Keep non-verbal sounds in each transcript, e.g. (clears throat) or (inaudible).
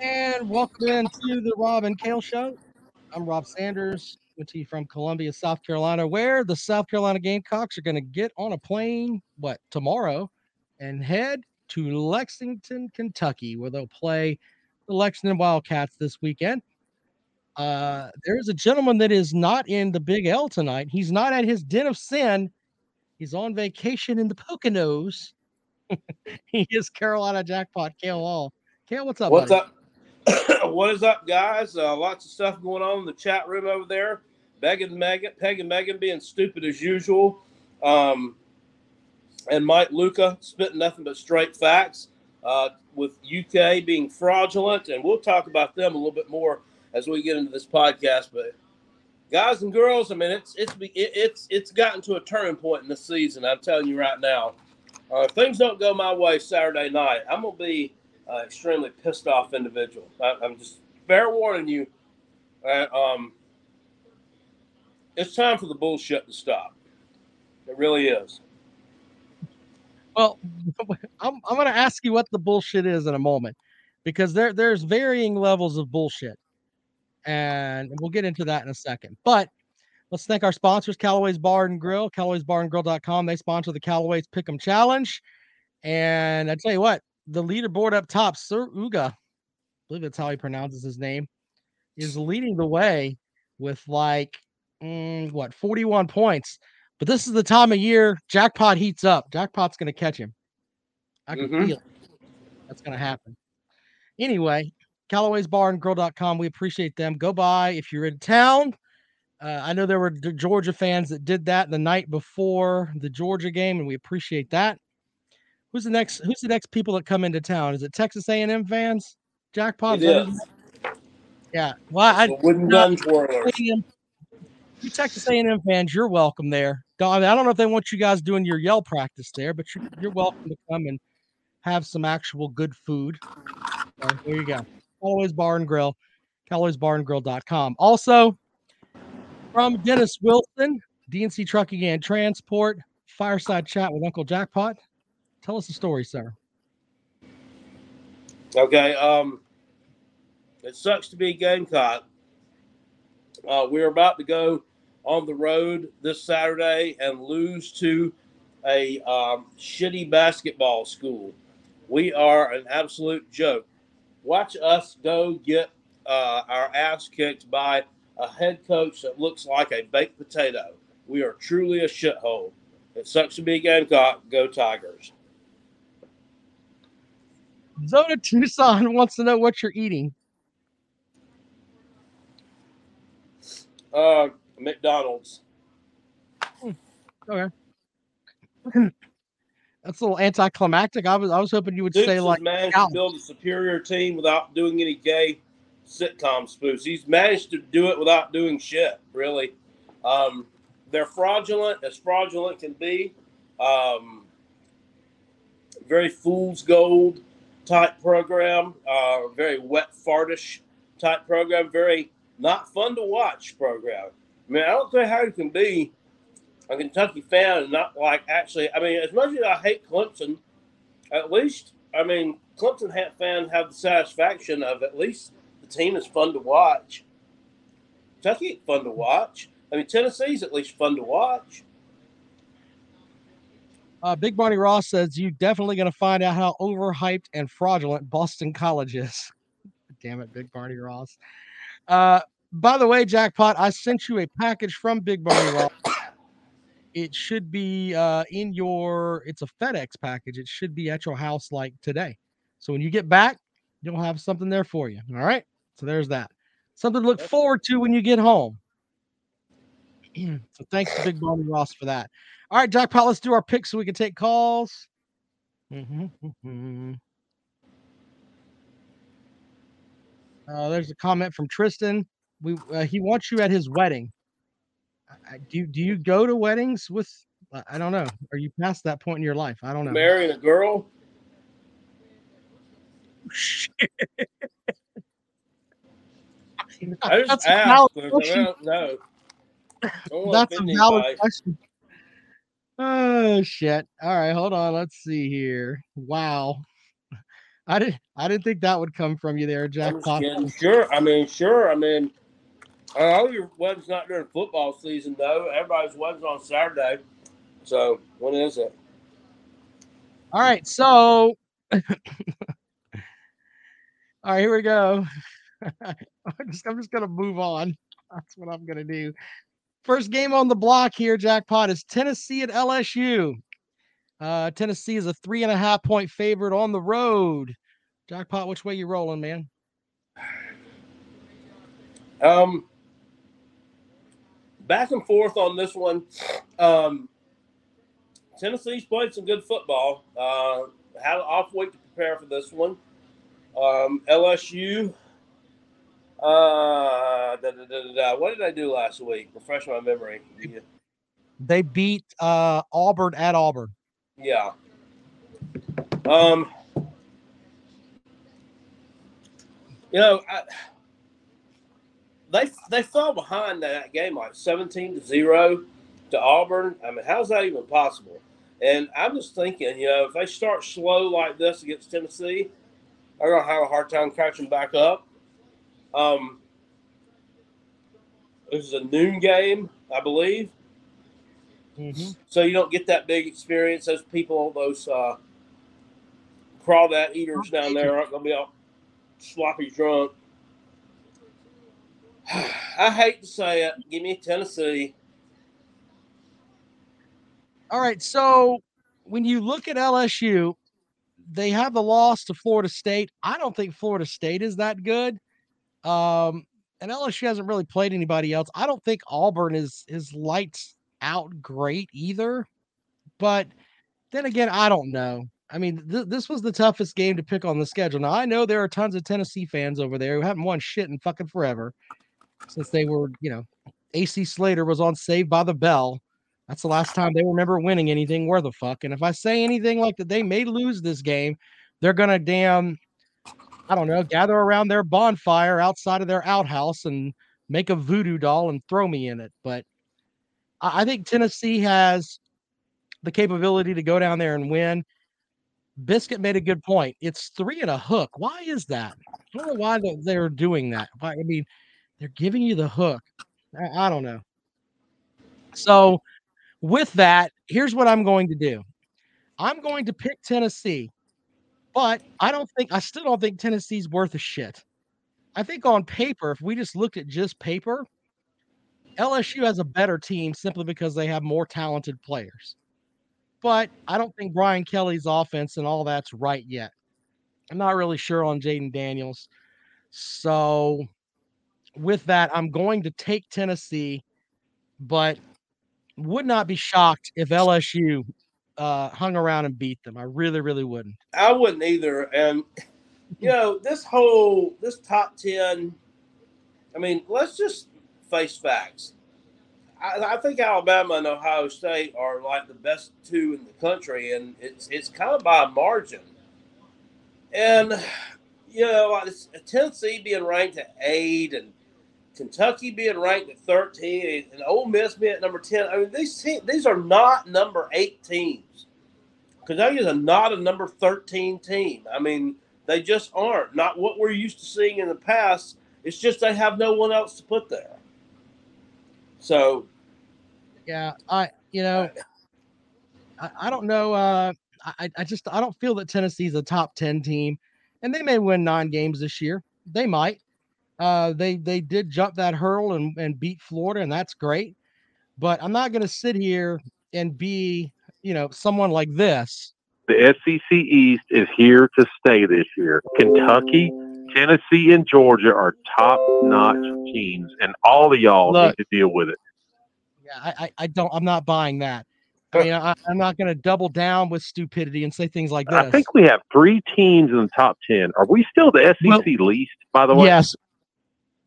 And welcome into the Rob and Kale Show. I'm Rob Sanders, coming to you from Columbia, South Carolina, where the South Carolina Gamecocks are going to get on a plane, what, tomorrow, and head to Lexington, Kentucky, where they'll play the Lexington Wildcats this weekend. Uh, there's a gentleman that is not in the Big L tonight. He's not at his den of sin. He's on vacation in the Poconos. (laughs) he is Carolina Jackpot Kale Hall. Kale, what's up? What's buddy? up? (coughs) what is up, guys? Uh, lots of stuff going on in the chat room over there. Peg and Megan, Peg and Megan being stupid as usual, um, and Mike Luca spitting nothing but straight facts. Uh, with UK being fraudulent, and we'll talk about them a little bit more as we get into this podcast. But guys and girls, I mean, it's it's it's it's gotten to a turning point in the season. I'm telling you right now. Uh, if things don't go my way Saturday night, I'm gonna be uh, extremely pissed off individual. I, I'm just fair warning you. Uh, um, it's time for the bullshit to stop. It really is. Well, (laughs) I'm, I'm going to ask you what the bullshit is in a moment because there there's varying levels of bullshit. And we'll get into that in a second. But let's thank our sponsors, Callaway's Bar and Grill, Callaway'sBarandGrill.com. They sponsor the Callaway's Pick'em Challenge. And I tell you what, the leaderboard up top, Sir Uga, I believe that's how he pronounces his name, is leading the way with like mm, what 41 points. But this is the time of year jackpot heats up. Jackpot's going to catch him. I can Mhm. feel it. That's going to happen. Anyway, Callaway's Bar and Grill.com. We appreciate them. Go by if you're in town. Uh, I know there were Georgia fans that did that the night before the Georgia game, and we appreciate that. Who's the next? Who's the next people that come into town? Is it Texas A&M fans? Jackpot. Yeah. Well, I, The wooden no, gun twirlers. You Texas A&M fans, you're welcome there. I, don't know if they want you guys doing your yell practice there, but you're, you're welcome to come and have some actual good food. So there you go. Callaway's Bar and Grill, Callaway'sBarandGrill.com. Also, from Dennis Wilson, DNC Trucking and Transport, Fireside Chat with Uncle Jackpot. Tell us the story, sir. Okay. Um, it sucks to be Gamecock. Uh, we're about to go on the road this Saturday and lose to a um, shitty basketball school. We are an absolute joke. Watch us go get uh, our ass kicked by a head coach that looks like a baked potato. We are truly a shithole. It sucks to be Gamecock. Go Tigers. Zona Tucson (laughs) wants to know what you're eating. Uh, McDonald's. Okay. (clears throat) That's a little anticlimactic. I was I was hoping you would Dukes say like managed to build a superior team without doing any gay sitcom spoofs. He's managed to do it without doing shit. Really, um, they're fraudulent as fraudulent can be. Um, very fool's gold type program. Uh, very wet fartish type program. Very not fun to watch program. I mean, I don't see how you can be a Kentucky fan and not like actually. I mean, as much as I hate Clemson, at least I mean Clemson fans have the satisfaction of at least the team is fun to watch. Kentucky fun to watch. I mean, Tennessee's at least fun to watch. Uh, Big Barney Ross says you definitely going to find out how overhyped and fraudulent Boston College is. (laughs) Damn it, Big Barney Ross. Uh, by the way, Jackpot, I sent you a package from Big Barney Ross. It should be uh, in your. It's a FedEx package. It should be at your house like today. So when you get back, you'll have something there for you. All right. So there's that. Something to look forward to when you get home. (clears throat) so thanks to Big Barney Ross for that. All right, Jackpot, let's do our picks so we can take calls. Mhm. Uh, there's a comment from Tristan. We uh, he wants you at his wedding. I- I- Do you, do you go to weddings with? I I don't know. Are you past that point in your life? I don't know. Marrying a girl. (laughs) I just That's a asked. valid I don't know. Don't (laughs) That's a valid anybody. question. Oh shit. All right, hold on. Let's see here. Wow. I didn't. I didn't think that would come from you there, Jackpot. Sure. I mean, sure. I mean, all your wedding's not during football season though. Everybody's wedding's on Saturday. So when is it? All right. So, (laughs) all right, here we go. (laughs) I'm just, I'm just gonna move on. That's what I'm gonna do. First game on the block here, Jackpot, is Tennessee at LSU. Uh, Tennessee is a three and a half point favorite on the road. Jackpot, which way you rolling, man? Um, back and forth on this one. Um, Tennessee's played some good football. Uh, had an off week to prepare for this one. Um, LSU. Uh, da, da, da, what did I do last week? Refresh my memory. They beat uh, Auburn at Auburn. Yeah. Um. You know, I, they they fell behind that game like seventeen to zero to Auburn. I mean, how's that even possible? And I'm just thinking, you know, if they start slow like this against Tennessee, they're gonna have a hard time catching back up. Um, this is a noon game, I believe. Mm-hmm. So you don't get that big experience. Those people, those uh, crawdad eaters down there aren't going to be all sloppy drunk. (sighs) I hate to say it. Give me Tennessee. All right. So when you look at LSU, they have the loss to Florida State. I don't think Florida State is that good. Um, and LSU hasn't really played anybody else. I don't think Auburn is is lights out great either. But then again, I don't know. I mean, th- this was the toughest game to pick on the schedule. Now I know there are tons of Tennessee fans over there who haven't won shit in fucking forever since they were, you know, AC Slater was on Saved by the Bell. That's the last time they remember winning anything worth a fuck. And if I say anything like that, they may lose this game. They're gonna damn, I don't know, gather around their bonfire outside of their outhouse and make a voodoo doll and throw me in it. But I think Tennessee has the capability to go down there and win. Biscuit made a good point. It's three and a hook. Why is that? I don't know why they're doing that. I mean, they're giving you the hook. I don't know. So, with that, here's what I'm going to do I'm going to pick Tennessee, but I don't think, I still don't think Tennessee's worth a shit. I think on paper, if we just looked at just paper, LSU has a better team simply because they have more talented players. But I don't think Brian Kelly's offense and all that's right yet. I'm not really sure on Jayden Daniels. So, with that, I'm going to take Tennessee, but would not be shocked if LSU uh, hung around and beat them. I really, really wouldn't. I wouldn't either. And (laughs) you know, this whole this top ten. I mean, let's just face facts. I, I, think Alabama and Ohio State are like the best two in the country, and it's it's kind of by a margin. And you know, like Tennessee being ranked at eight, and Kentucky being ranked at thirteen, and Ole Miss being at number ten. I mean, these te- these are not number eight teams. Kentucky is not a number thirteen team. I mean, they just aren't. Not what we're used to seeing in the past. It's just they have no one else to put there. So, yeah, I you know, I, I don't know. Uh, I I just I don't feel that Tennessee's a top ten team, and they may win nine games this year. They might. Uh, they they did jump that hurdle and and beat Florida, and that's great. But I'm not going to sit here and be you know someone like this. The SEC East is here to stay this year. Kentucky Tennessee and Georgia are top notch teams, and all of y'all Look, need to deal with it. Yeah, I, I don't. I'm not buying that. I mean, I, am not going to double down with stupidity and say things like that. I think we have three teams in the top ten. Are we still the SEC well, least? By the way, yes.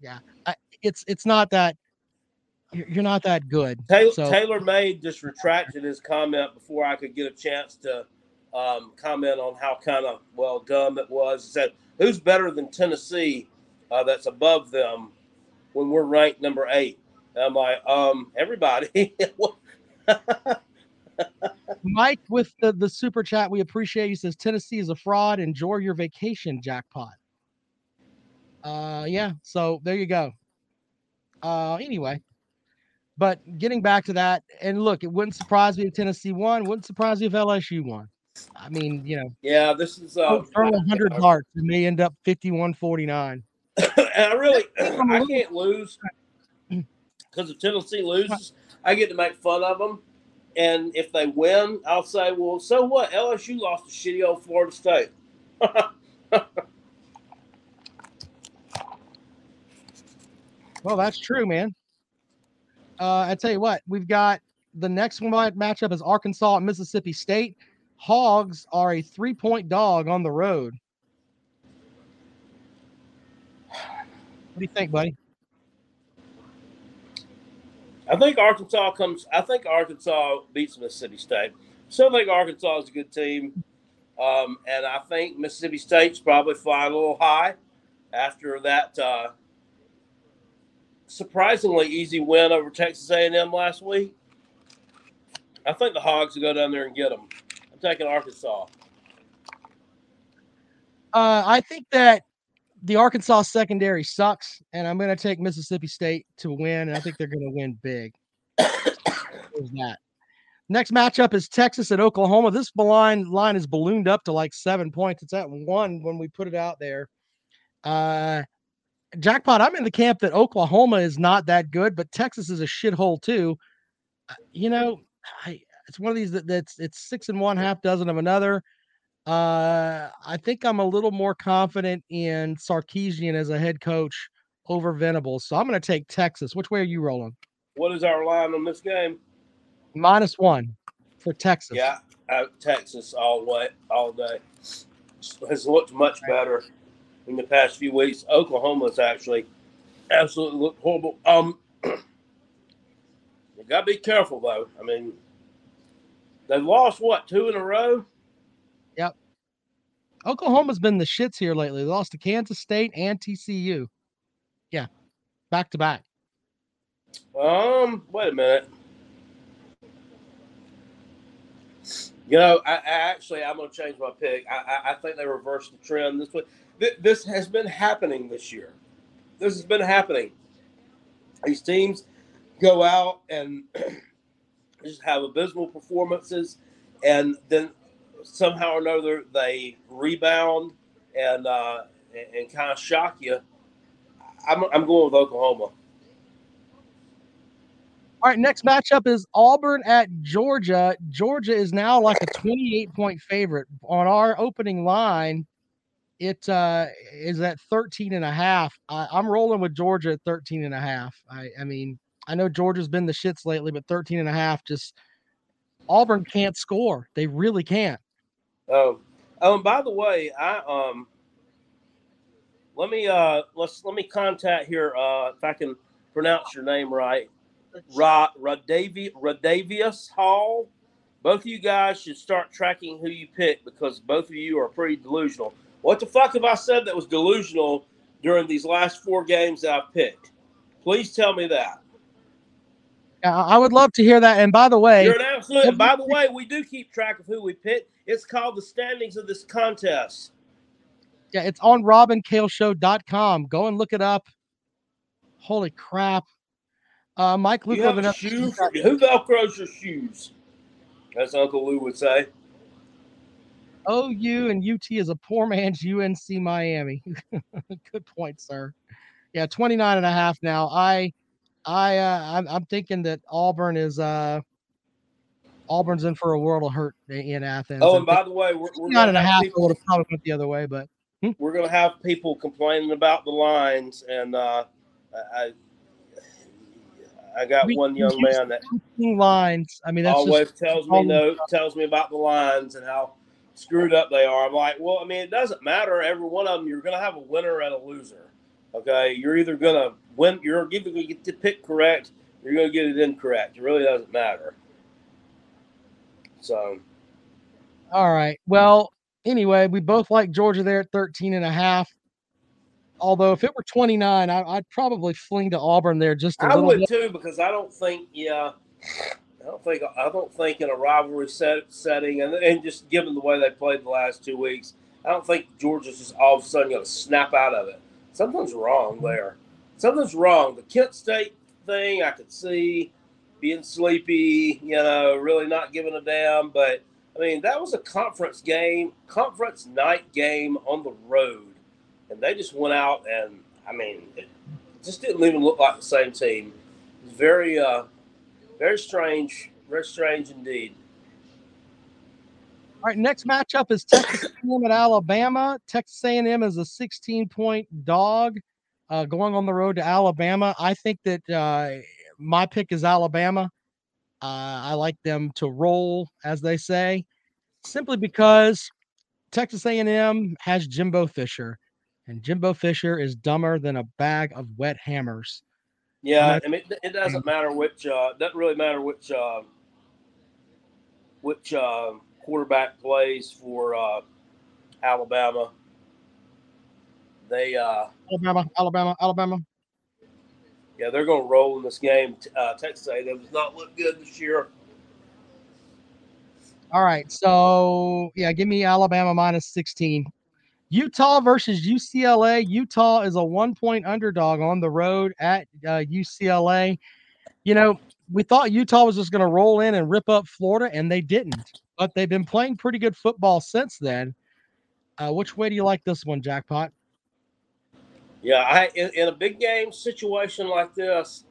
Yeah, I, it's it's not that you're not that good. Taylor, so. Taylor Made just retracted his comment before I could get a chance to um, comment on how kind of well dumb it was. He said who's better than Tennessee uh, that's above them when we're ranked number eight? And I'm like, um, everybody. (laughs) Mike with the, the super chat, we appreciate. He says Tennessee is a fraud. Enjoy your vacation, jackpot. Uh, yeah. So there you go. Uh, anyway, but getting back to that, and look, it wouldn't surprise me if Tennessee won. Wouldn't surprise me if LSU won. I mean, you know, Yeah, this is uh, throw 100 darts and may end up 51 49. and (laughs) I really I can't lose because if Tennessee loses, I get to make fun of them. And if they win, I'll say, well, so what? LSU lost to shitty old Florida State. (laughs) Well, that's true, man. Uh, I tell you what, we've got the next one matchup is Arkansas and Mississippi State. Hogs are a three point dog on the road. What do you think, buddy? I think Arkansas comes. I think Arkansas beats Mississippi State. Still think Arkansas is a good team, um, and I think Mississippi State's probably flying a little high after that uh, surprisingly easy win over Texas A&M last week. I think the Hogs will go down there and get them. I'm taking Arkansas. Uh, I think that the Arkansas secondary sucks, and I'm going to take Mississippi State to win, and I think they're going to win big. (coughs) There's that. Next matchup is Texas at Oklahoma. This line line is ballooned up to like seven points. It's at one when we put it out there. Uh, jackpot. I'm in the camp that Oklahoma is not that good, but Texas is a shithole too. Uh, You know, I, it's one of these that, that's it's six and one half dozen of another. Uh, I think I'm a little more confident in Sarkisian as a head coach over Venables, so I'm going to take Texas. Which way are you rolling? What is our line on this game? Minus one for Texas. Yeah, uh, Texas all way, all day. Has looked much better in the past few weeks. Oklahoma's actually absolutely looked horrible. Um, (clears throat) you gotta be careful though. I mean, they've lost what two in a row. Yep. Oklahoma's been the shits here lately. They lost to Kansas State and TCU. Yeah, back to back. Um, wait a minute. You know, I, I actually I'm going to change my pick. I, I, I think they reversed the trend this way. Th- this has been happening this year. This has been happening. These teams go out and (clears throat) just have abysmal performances, and then somehow or another they rebound and uh, and, kind of shock you. I'm, I'm going with Oklahoma. All right, next matchup is Auburn at Georgia. Georgia is now like a 28 point favorite. On our opening line, it uh, is at 13 and a half. I, I'm rolling with Georgia at 13 and a half. I, I mean, I know Georgia's been the shits lately, but 13 and a half just Auburn can't score. They really can't. Oh, oh, and by the way, I um, let me uh, let's let me contact here uh, if I can pronounce your name right. Ra Radavi Radavius Hall. Both of you guys should start tracking who you pick because both of you are pretty delusional. What the fuck have I said that was delusional during these last four games that I've picked? Please tell me that. I would love to hear that. And by the way, You're an absolute. By the way, we do keep track of who we pick. It's called the standings of this contest. yeah, it's on robinkaleshow.com. Go and look it up. Holy crap. Uh, Mike Luke You have with a shoe for, who velcros your shoes? As Uncle Lou would say. OU and UT is a poor man's UNC Miami. (laughs) Good point, sir. Yeah, 29 and a half now. I I uh I'm, I'm thinking that Auburn is uh Auburn's in for a world of hurt in Athens. Oh, and by the way, we're, we're 29 gonna and a half people, would have probably went the other way, but we're gonna have people complaining about the lines, and uh, I I got We- one young man that 15 lines. I mean, that's always just tells me no, tells me about the lines and how screwed up they are. I'm like, well, I mean, it doesn't matter. Every one of them, you're gonna have a winner and a loser. Okay, you're either gonna win, you're either gonna get the pick correct, or you're gonna get it incorrect. It really doesn't matter. So. all right. Well, anyway, we both like Georgia there at 13 and a half. Although if it were 29, I, I'd probably fling to Auburn there just a I little I would bit. too because I don't think yeah, I don't think I don't think in a rivalry set, setting and, and just given the way they played the last two weeks, I don't think Georgia's just all of a sudden going to snap out of it. Something's wrong there. Something's wrong. The Kent State thing I could see being sleepy, you know, really not giving a damn. But I mean, that was a conference game, conference night game on the road, and they just went out and I mean, it just didn't even look like the same team. Very, uh, very strange, very strange indeed. All right, next matchup is Texas A&M at Alabama. Texas A&M is a 16-point dog uh, going on the road to Alabama. I think that uh, my pick is Alabama. Uh, I like them to roll, as they say, simply because Texas A&M has Jimbo Fisher, and Jimbo Fisher is dumber than a bag of wet hammers. Yeah, I mean, it doesn't matter which. Uh, doesn't really matter which. Uh, which uh, quarterback plays for uh, Alabama. They uh, Alabama, Alabama, Alabama. Yeah, they're going to roll in this game. Uh, Texas A&M does not look good this year. All right, so yeah, give me Alabama minus sixteen. Utah versus UCLA. Utah is a one-point underdog on the road at uh, UCLA. You know, we thought Utah was just going to roll in and rip up Florida, and they didn't but they've been playing pretty good football since then. Uh, which way do you like this one, Jackpot? Yeah, I in, in a big game situation like this,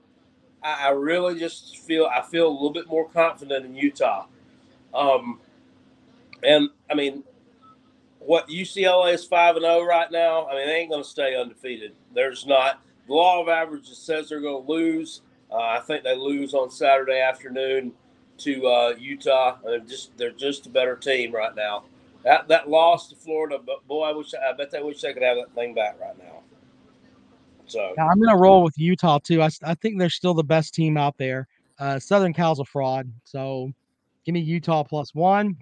I, I, really just feel I feel a little bit more confident in Utah. Um, and I mean, what UCLA is five and zero oh right now. I mean, they ain't going to stay undefeated. There's not the law of averages says they're going to lose. Uh, I think they lose on Saturday afternoon to uh, Utah. They're just they're just a better team right now. That that loss to Florida, but boy, I wish I bet they wish they could have that thing back right now. So now, I'm going to roll with Utah too. I, I think they're still the best team out there. Uh, Southern Cal's a fraud, so give me Utah plus one.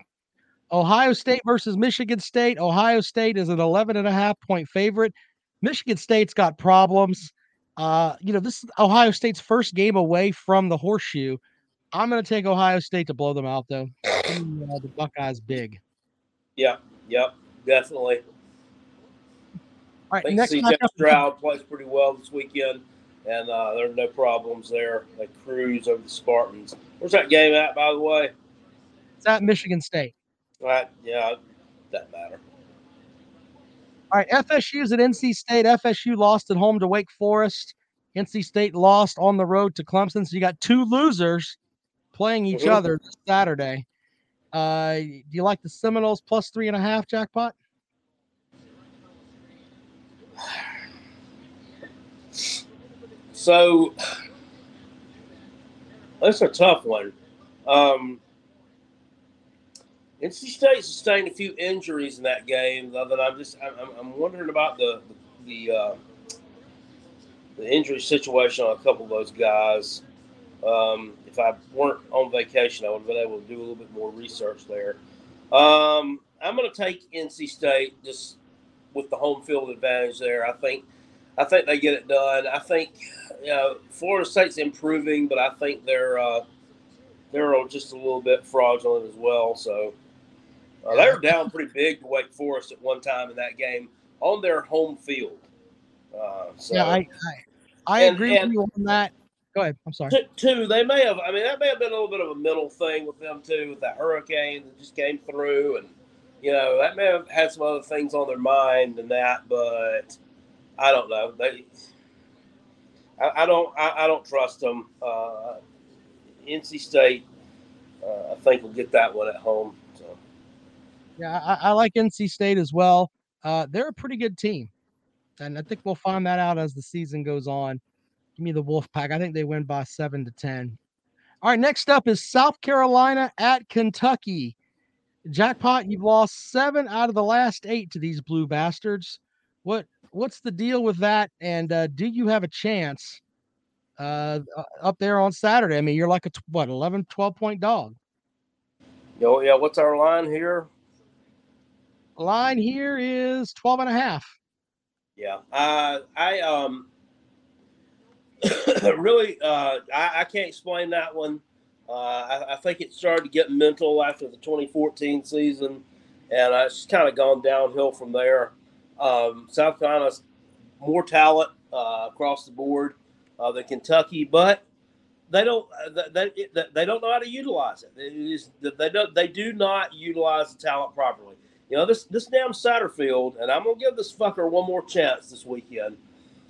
Ohio State versus Michigan State. Ohio State is an 11 and a half point favorite. Michigan State's got problems. Uh, you know, this is Ohio State's first game away from the horseshoe. I'm going to take Ohio State to blow them out, though. uh, the Buckeyes big. Yeah, yep, definitely. All right, I think next CJ Stroud plays pretty well this weekend, and uh, there are no problems there. They cruise over the Spartans. Where's that game at, by the way? It's at Michigan State. Right, yeah, that matter. All right, FSU's at NC State. FSU lost at home to Wake Forest. NC State lost on the road to Clemson. So you got two losers playing each mm-hmm. other this Saturday. Uh, do you like the Seminoles plus three and a half jackpot? So (sighs) that's a tough one. Um, NC State sustained a few injuries in that game. That I'm just I'm, I'm wondering about the the uh, the injury situation on a couple of those guys. Um, if I weren't on vacation, I would have been able to do a little bit more research there. Um, I'm going to take NC State just with the home field advantage there. I think I think they get it done. I think you know, Florida State's improving, but I think they're uh, they're just a little bit fraudulent as well. So uh, they were down pretty big to Wake Forest at one time in that game on their home field. Uh, so, yeah, I I, I and, agree and, with you on that. Go ahead. I'm sorry. Two, they may have. I mean, that may have been a little bit of a mental thing with them too, with that hurricane that just came through, and you know that may have had some other things on their mind than that. But I don't know. They, I, I don't, I, I, don't trust them. Uh, NC State, uh, I think will get that one at home. Yeah, I, I like NC State as well. Uh, they're a pretty good team, and I think we'll find that out as the season goes on. Give me the Wolfpack. I think they win by seven to 10. All right, next up is South Carolina at Kentucky. Jackpot, you've lost seven out of the last eight to these blue bastards. What what's the deal with that? And uh, do you have a chance uh, up there on Saturday? I mean, you're like a what 11, 12 point dog. Oh yeah, what's our line here? Line here is 12 and a half. Yeah. Uh, I um (coughs) really, uh, I, I, can't explain that one. Uh, I, I, think it started to get mental after the 2014 season, and it's kind of gone downhill from there. Um, South Carolina's more talent uh, across the board uh, than Kentucky, but they don't uh, they, they, they don't know how to utilize it. it is, they don't they do not utilize the talent properly. You know this this damn Satterfield, and I'm gonna give this fucker one more chance this weekend.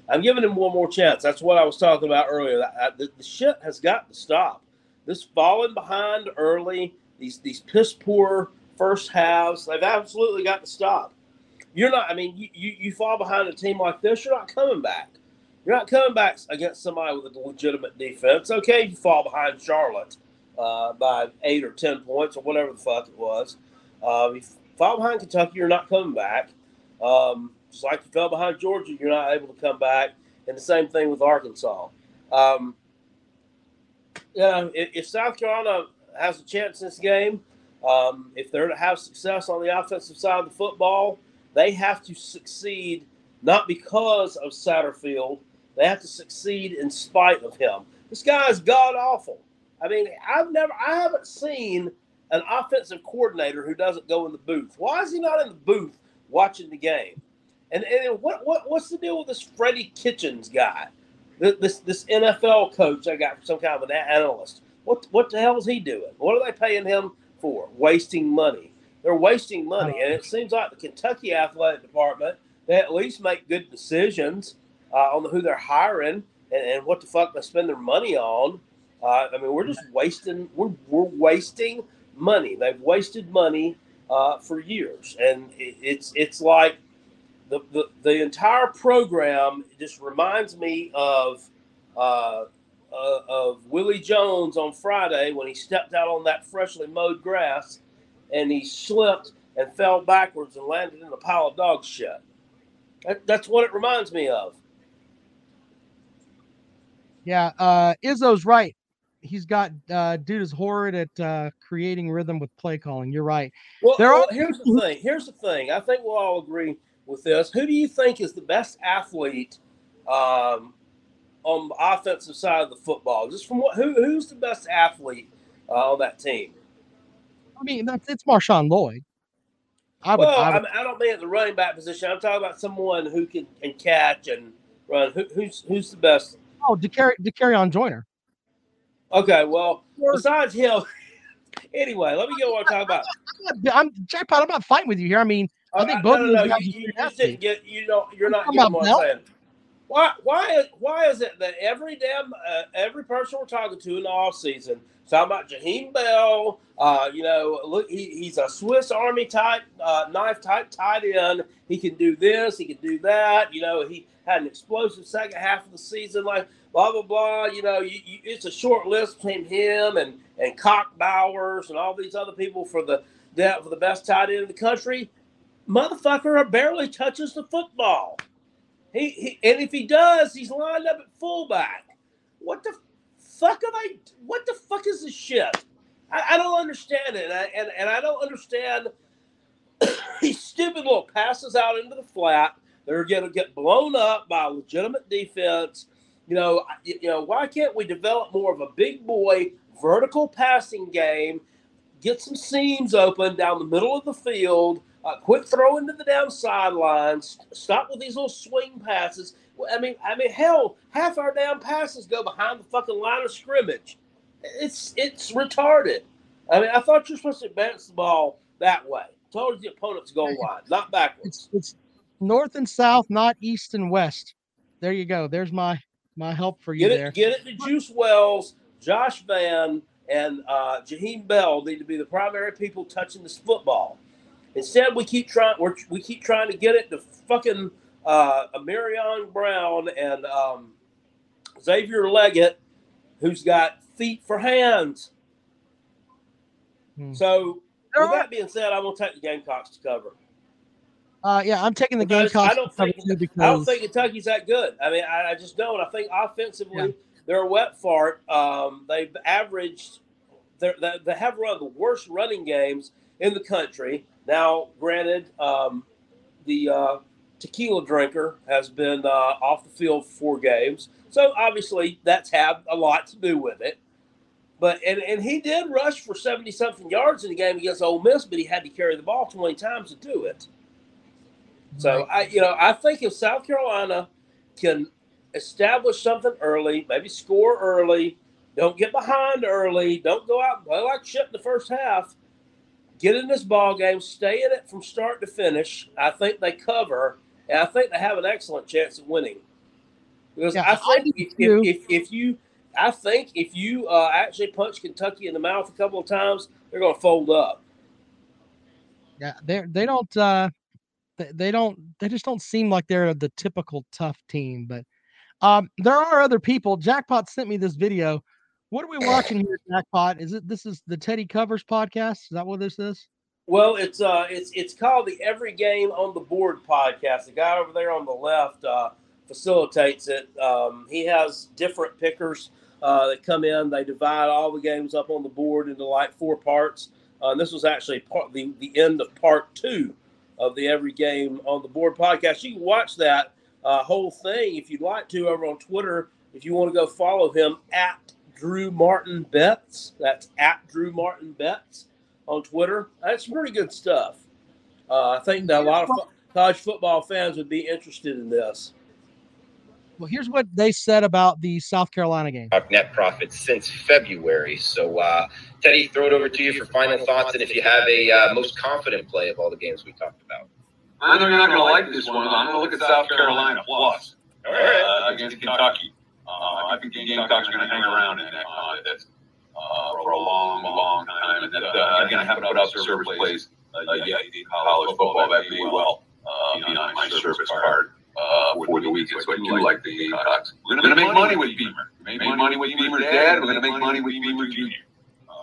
I'm giving him one more chance. That's what I was talking about earlier. The, the shit has got to stop. This falling behind early, these these piss poor first halves, they've absolutely got to stop. You're not. I mean, you, you, you fall behind a team like this, you're not coming back. You're not coming back against somebody with a legitimate defense. Okay, you fall behind Charlotte uh, by eight or ten points or whatever the fuck it was. Uh, fall behind Kentucky, you're not coming back. Um, just like you fell behind Georgia, you're not able to come back. And the same thing with Arkansas. Um, if, if, South Carolina has a chance in this game, um, if they're to have success on the offensive side of the football, they have to succeed not because of Satterfield. They have to succeed in spite of him. This guy is god awful. I mean, I've never, I haven't seen an offensive coordinator who doesn't go in the booth. Why is he not in the booth watching the game? And and what what what's the deal with this Freddie Kitchens guy? This this NFL coach I got from some kind of an analyst. What what the hell is he doing? What are they paying him for? Wasting money. They're wasting money, and it seems like the Kentucky athletic department they at least make good decisions uh, on who they're hiring and, and, what the fuck they spend their money on. Uh, I mean, we're just wasting we're we're wasting money. They've wasted money uh, for years, and it, it's it's like the, the, the entire program just reminds me of uh, uh, of Willie Jones on Friday when he stepped out on that freshly mowed grass and he slipped and fell backwards and landed in a pile of dog shit. That, that's what it reminds me of. Yeah, uh, Izzo's right. He's got uh, dude is horrid at uh, creating rhythm with play calling. You're right. Well, there well, are here's the thing. Here's the thing. I think we'll all agree with this. Who do you think is the best athlete um, on the offensive side of the football? Just from what who who's the best athlete uh, on that team? I mean, that's it's Marshawn Lloyd. I would, well, I, would, I, don't mean at the running back position. I'm talking about someone who can, can catch and run. Who, who's who's the best? Oh, Dakereon Joyner. Okay, well, besides him, (laughs) anyway, let me get what I'm talking about. (laughs) I'm jackpot. I'm not fighting with you here. I mean, I think both no, no, no, you, you just didn't get. You know, you're not getting what I'm saying. Why? Why? Why is it that every damn uh, every person we're talking to in the off season talking about Jaheim Bell? Uh, you know, look, he, he's a Swiss Army type uh, knife type tight end. He can do this. He can do that. You know, he had an explosive second half of the season. Like blah blah blah. You know, you, you, it's a short list between him and and Brock Bowers and all these other people for the for the best tight end in the country motherfucker barely touches the football. He, he and if he does, he's lined up at fullback. What the fuck am I? What the fuck is this shit? I, I don't understand it, and I, and, and I don't understand (coughs) these stupid little passes out into the flat. They're going to get blown up by legitimate defense. You know, you know why can't we develop more of a big boy vertical passing game? Get some seams open down the middle of the field uh, quit throwing to the down sidelines. Stop with these little swing passes. I mean, I mean, hell, half our down passes go behind the fucking line of scrimmage. It's it's retarded. I mean, I thought you're supposed to advance the ball that way, towards the opponent's goal line, not backwards. It's, it's north and south, not east and west. There you go. There's my my help for you get it, there. Get it to Juice Wells, Josh Vann, and uh, Jaheim Bell need to be the primary people touching this football. Instead, we keep trying. we keep trying to get it to fucking uh, Marion Brown and um, Xavier Legette, who's got feet for hands. Hmm. So, with that being said, I'm gonna take the Gamecocks to cover. Uh, yeah, I'm taking the because Gamecocks. I don't think because... I don't think Kentucky's that good. I mean, I, I just don't. I think offensively, yeah. they're a wet fart. Um, they've averaged. They they have run the worst running games in the country. Now, granted, um, the uh, tequila drinker has been uh, off the field for four games, so obviously that's had a lot to do with it. But and, and he did rush for 70 something yards in the game against Ole Miss, but he had to carry the ball 20 times to do it. So I you know, I think if South Carolina can establish something early, maybe score early, don't get behind early, don't go out and play like shit in the first half. Get in this ball game, stay in it from start to finish. I think they cover, and I think they have an excellent chance of winning. Because Yeah, I I think do if, if, if, if you, I think if you uh, actually punch Kentucky in the mouth a couple of times, they're going to fold up. Yeah, they they don't uh they, don't they just don't seem like they're the typical tough team. But um there are other people. Jackpot sent me this video. What are we watching here, Jackpot? Is it this is the Teddy Covers podcast? Is that what this is? Well, it's uh, it's it's called the Every Game on the Board podcast. The guy over there on the left uh, facilitates it. Um, he has different pickers uh, that come in. They divide all the games up on the board into like four parts. Uh, and this was actually part the the end of part two of the Every Game on the Board podcast. You can watch that uh, whole thing if you'd like to over on Twitter. If you want to go follow him at Drew Martin Betts, that's at Drew Martin Betts on Twitter. That's pretty good stuff. Uh, I think that a lot of college football fans would be interested in this. Well, here's what they said about the South Carolina game. of net profits since February. So, uh, Teddy, throw it over to you for final thoughts, and if you have a uh, most confident play of all the games we talked about. I know you're not going to like this one. I'm going to look at South Carolina plus All right. uh, against Kentucky. Uh, I think the Gamecocks are going to hang around in that contest uh, for a long, long time, and that uh, they're going to have to put out service plays. Uh, yeah, college football that may well uh, be on my service card uh, for the weekend. So I do like the Gamecocks. We're going to make money with Beamer. We made money with Beamer's dad. We're going to make money with Beamer Jr. Uh,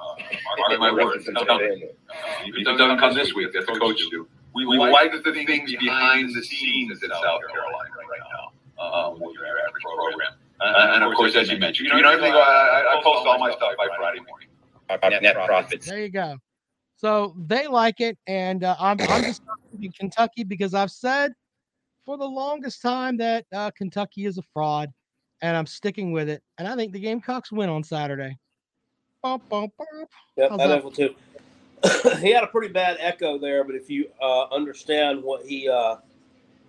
mark my words. It's coming. Uh, If it doesn't come this week, that's what coaches do. We, we like the things behind the scenes in South Carolina right now, uh, with your average program. Uh, and of course, as you mentioned, you know, everything, I, I I post all my stuff by Friday morning. Of net profits. There you go. So they like it, and uh, I'm I'm just (coughs) in Kentucky because I've said for the longest time that uh, Kentucky is a fraud, and I'm sticking with it. And I think the Gamecocks win on Saturday. Bum, bum, bum. Yep, I that? level too. (clears throat) he had a pretty bad echo there, but if you uh, understand what he uh,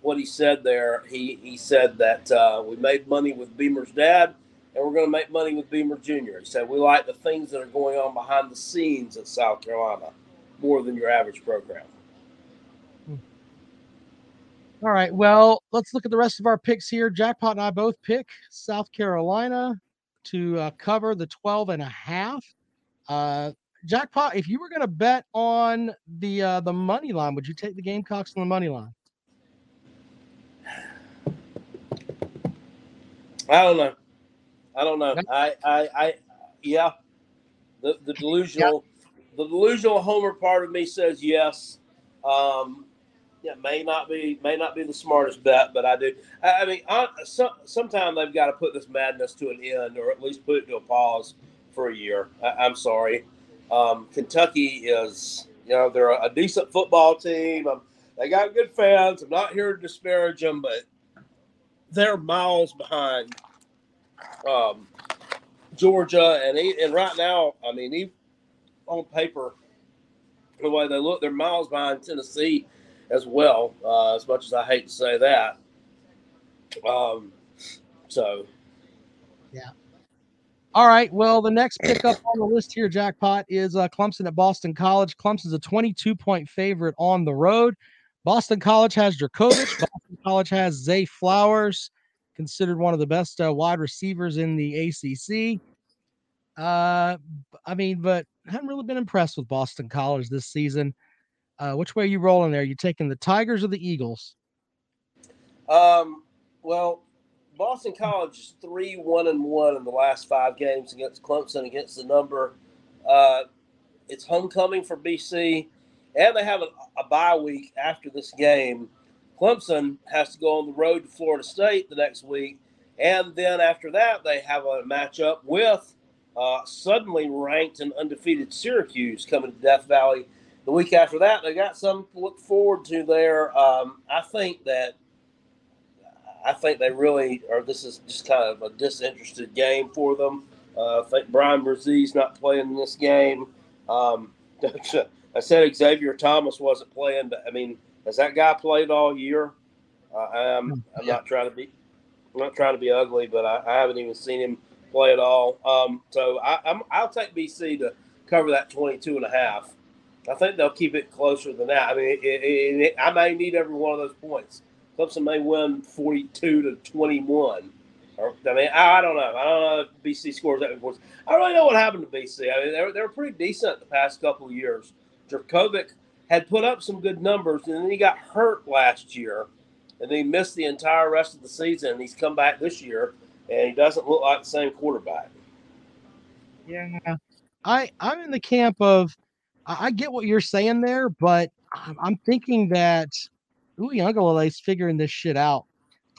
what he said there, he he said that uh, we made money with Beamer's dad, and we're going to make money with Beamer Jr. He said we like the things that are going on behind the scenes at South Carolina more than your average program. All right. Well, let's look at the rest of our picks here. Jackpot and I both pick South Carolina to uh, cover the 12 and a half. Uh, Jackpot, if you were going to bet on the uh, the money line, would you take the Gamecocks on the money line? I don't know. I don't know. I, I, I, yeah. The the delusional, the delusional Homer part of me says yes. Um, yeah, may not be may not be the smartest bet, but I do. I, I mean, I, some sometimes they've got to put this madness to an end, or at least put it to a pause for a year. I, I'm sorry. Um, Kentucky is, you know, they're a, a decent football team. Um, they got good fans. I'm not here to disparage them, but they're miles behind um, Georgia, and he, and right now, I mean, he, on paper, the way they look, they're miles behind Tennessee as well. Uh, as much as I hate to say that, um, so yeah. All right. Well, the next pickup on the list here, Jackpot, is uh, Clemson at Boston College. Clemson's a 22 point favorite on the road. Boston College has Jurkovec. (coughs) Boston College has Zay Flowers, considered one of the best uh, wide receivers in the ACC. Uh, I mean, but I haven't really been impressed with Boston College this season. Uh, which way are you rolling there? You taking the Tigers or the Eagles? Um, well, Boston College is three one and one in the last five games against Clemson against the number. Uh, it's homecoming for BC, and they have a, a bye week after this game. Clemson has to go on the road to Florida State the next week, and then after that they have a matchup with uh, suddenly ranked and undefeated Syracuse coming to Death Valley. The week after that, they got something to look forward to there. Um, I think that I think they really are. This is just kind of a disinterested game for them. Uh, I think Bryan Bresee's not playing in this game. Um, (laughs) I said Xavier Thomas wasn't playing, but I mean, has that guy played all year? Uh, I'm, I'm not trying to be, I'm not trying to be ugly, but I, I haven't even seen him play at all. Um, so I, I'm, I'll take BC to cover that 22 and a half. I think they'll keep it closer than that. I mean, it, it, it, I may need every one of those points. Clemson may win 42 to 21. Or, I mean, I, I, don't know. I don't know if BC scores that many points. I don't really know what happened to BC. I mean, they were, they were pretty decent the past couple of years. Jurkovec had put up some good numbers, and then he got hurt last year, and then he missed the entire rest of the season. And he's come back this year, and he doesn't look like the same quarterback. Yeah, I I'm in the camp of I, I get what you're saying there, but I'm, I'm thinking that Uiagalelei's figuring this shit out.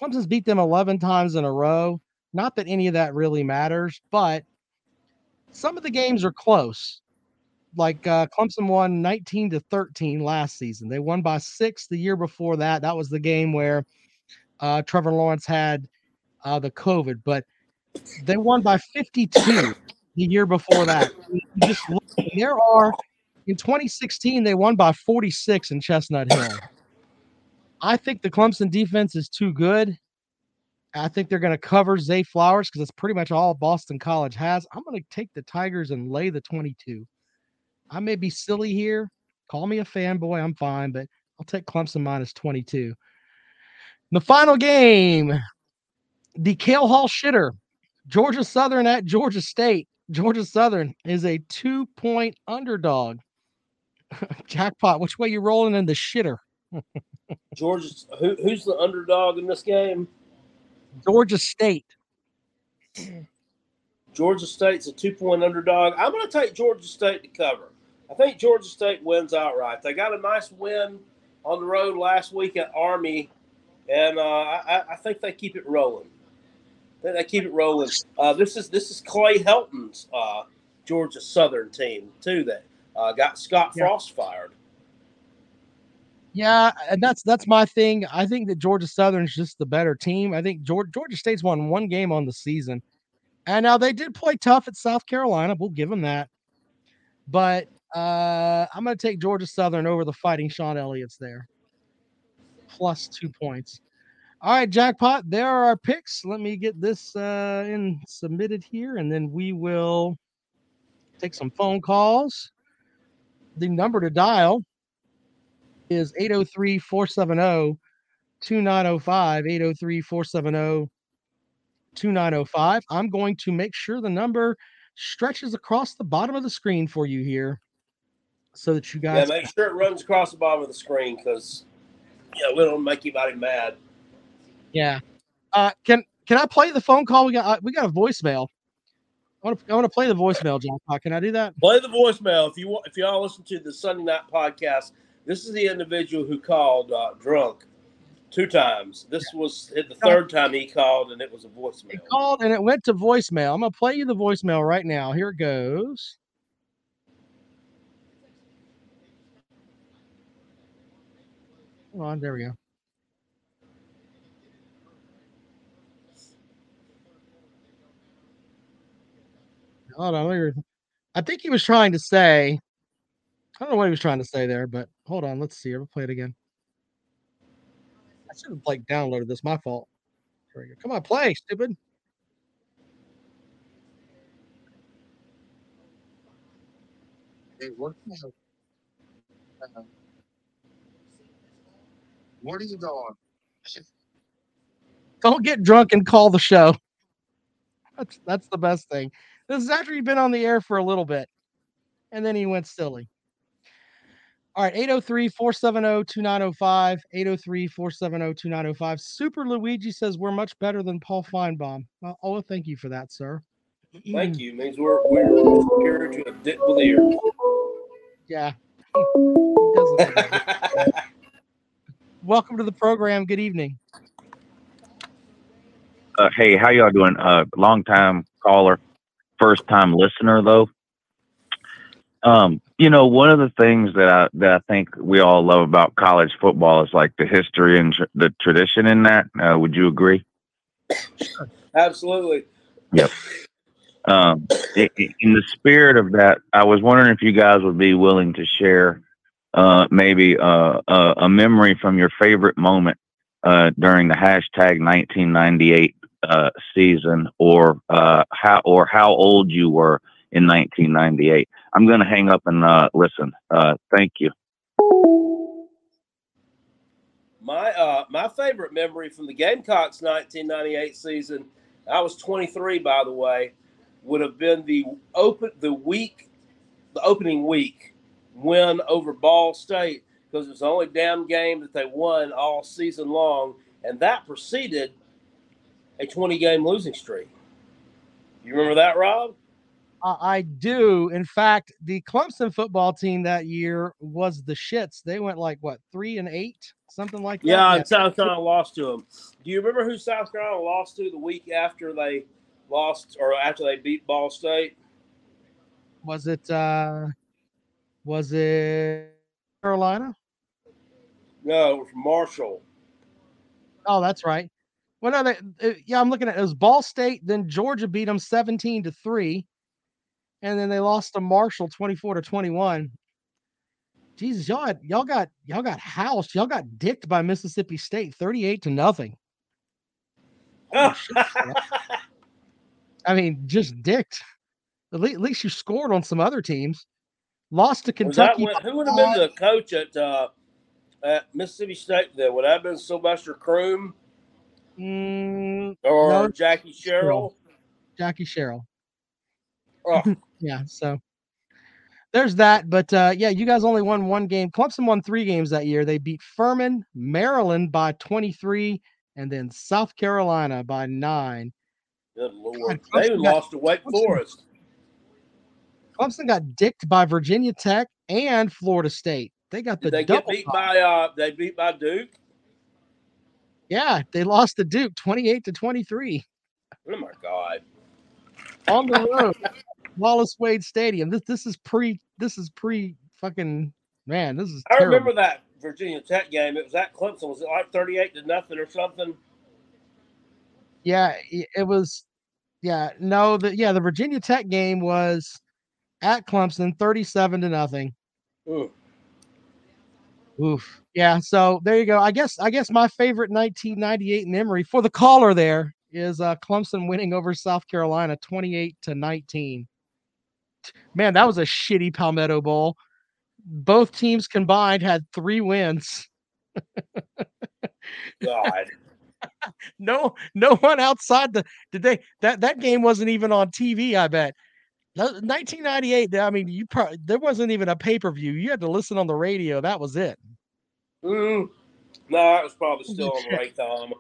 Clemson's beat them 11 times in a row. Not that any of that really matters, but some of the games are close. Like uh, Clemson won 19 to 13 last season. They won by six the year before that. That was the game where uh, Trevor Lawrence had uh, the COVID, but they won by 52 the year before that. You just look, there are in 2016 they won by 46 in Chestnut Hill. I think the Clemson defense is too good. I think they're going to cover Zay Flowers because it's pretty much all Boston College has. I'm going to take the Tigers and lay the 22. I may be silly here. Call me a fanboy. I'm fine, but I'll take Clemson minus 22. The final game, the Cale Hall shitter, Georgia Southern at Georgia State. Georgia Southern is a two point underdog. (laughs) Jackpot, which way you rolling in the shitter? Georgia, who, who's the underdog in this game? Georgia State. Georgia State's a two point underdog. I'm going to take Georgia State to cover. I think Georgia State wins outright. They got a nice win on the road last week at Army, and uh, I, I, think they keep it rolling. They keep it rolling. Uh, this is this is Clay Helton's uh, Georgia Southern team too. That uh, got Scott Frost fired. Yeah, and that's that's my thing. I think that Georgia Southern is just the better team. I think Georgia, Georgia State's won one game on the season, and now they did play tough at South Carolina. We'll give them that. But uh, I'm going to take Georgia Southern over the Fighting Shawn Elliott's there, plus two points. All right, jackpot. There are our picks. Let me get this uh, in submitted here, and then we will take some phone calls. The number to dial is 803 470 2905. 803 470 2905. I'm going to make sure the number stretches across the bottom of the screen for you here so that you guys. Yeah, make sure it runs across the bottom of the screen because, yeah, we don't make anybody mad. Yeah. Uh, can can I play the phone call? We got uh, we got a voicemail. I want to I want to play the voicemail, John. Can I do that? Play the voicemail if you want. If y'all listen to the Sunday night podcast, this is the individual who called uh, drunk two times. This was the third time he called, and it was a voicemail. He called, and it went to voicemail. I'm gonna play you the voicemail right now. Here it goes. Hold on, there we go. Hold on, I think he was trying to say I don't know what he was trying to say there, but hold on. Let's see. I'll play it again. I should have like downloaded this. My fault. Here we go. Come on, play, stupid. Hey, what? Uh, where are you going? Don't get drunk and call the show. That's that's the best thing. This is after you've been on the air for a little bit, and then he went silly. All right, 803 470 2905. 803 470 2905. Super Luigi says we're much better than Paul Finebaum. Oh, thank you for that, sir. Thank you. Means we're, we're superior to a dick with. Yeah. (laughs) Welcome to the program. Good evening. Uh, hey, how y'all doing? Uh, long time caller, first time listener though. Um, you know, one of the things that I that I think we all love about college football is like the history and tr- the tradition in that. Uh, would you agree? Absolutely. Yep. um, in the spirit of that, I was wondering if you guys would be willing to share uh, maybe uh, a, a memory from your favorite moment uh, during the hashtag 1998 uh, season, or uh, how or how old you were in 1998. I'm going to hang up and uh, listen. Uh, thank you. My uh, my favorite memory from the Gamecocks 1998 season, I was 23 by the way, would have been the open the week, the opening week win over Ball State because it was the only damn game that they won all season long, and that preceded a 20 game losing streak. You remember that, Rob? I do. In fact, the Clemson football team that year was the shits. They went like what three and eight, something like that. Yeah, and South Carolina lost to them. Do you remember who South Carolina lost to the week after they lost or after they beat Ball State? Was it? uh Was it Carolina? No, it was Marshall. Oh, that's right. Well, no, they, yeah, I'm looking at it. it was Ball State. Then Georgia beat them 17 to three, and then they lost to Marshall 24 to 21. Jesus, y'all had, y'all got y'all got housed. Y'all got dicked by Mississippi State 38 to nothing. Shit. (laughs) I mean, just dicked. At le- at least you scored on some other teams. Lost to Kentucky. when, who would have been the coach at uh, at Mississippi State then? Would that have been Sylvester Croom Mm, or No, Jackie Sherrill? Jackie Sherrill. Oh, (laughs) Yeah, so there's that. But uh, yeah, you guys only won one game. Clemson won three games that year. They beat Furman, Maryland by 23, and then South Carolina by nine. good lord! God, They got- lost to Wake Clemson- Forest. Clemson got dicked by Virginia Tech and Florida State. They got the Did they get beat by uh? They beat by Duke. Yeah, they lost to Duke 28 to 23 Oh my god! on the road, Wallace Wade Stadium. This this is pre this is pre fucking man. This is I terrible. remember that Virginia Tech game. It was at Clemson. Was it like thirty-eight to nothing or something? Yeah, it was. Yeah, no, the yeah the Virginia Tech game was at Clemson, thirty-seven to nothing. Ooh. Oof. Yeah, so there you go. I guess I guess my favorite 1998 memory for the caller there is uh Clemson winning over South Carolina 28 to 19. Man, that was a shitty Palmetto Bowl. Both teams combined had three wins. God. (laughs) no no one outside the did they that that game wasn't even on TV I bet. 1998 I mean you probably there wasn't even a pay-per-view. You had to listen on the radio. That was it. Mm. No, that was probably still on the right Tom.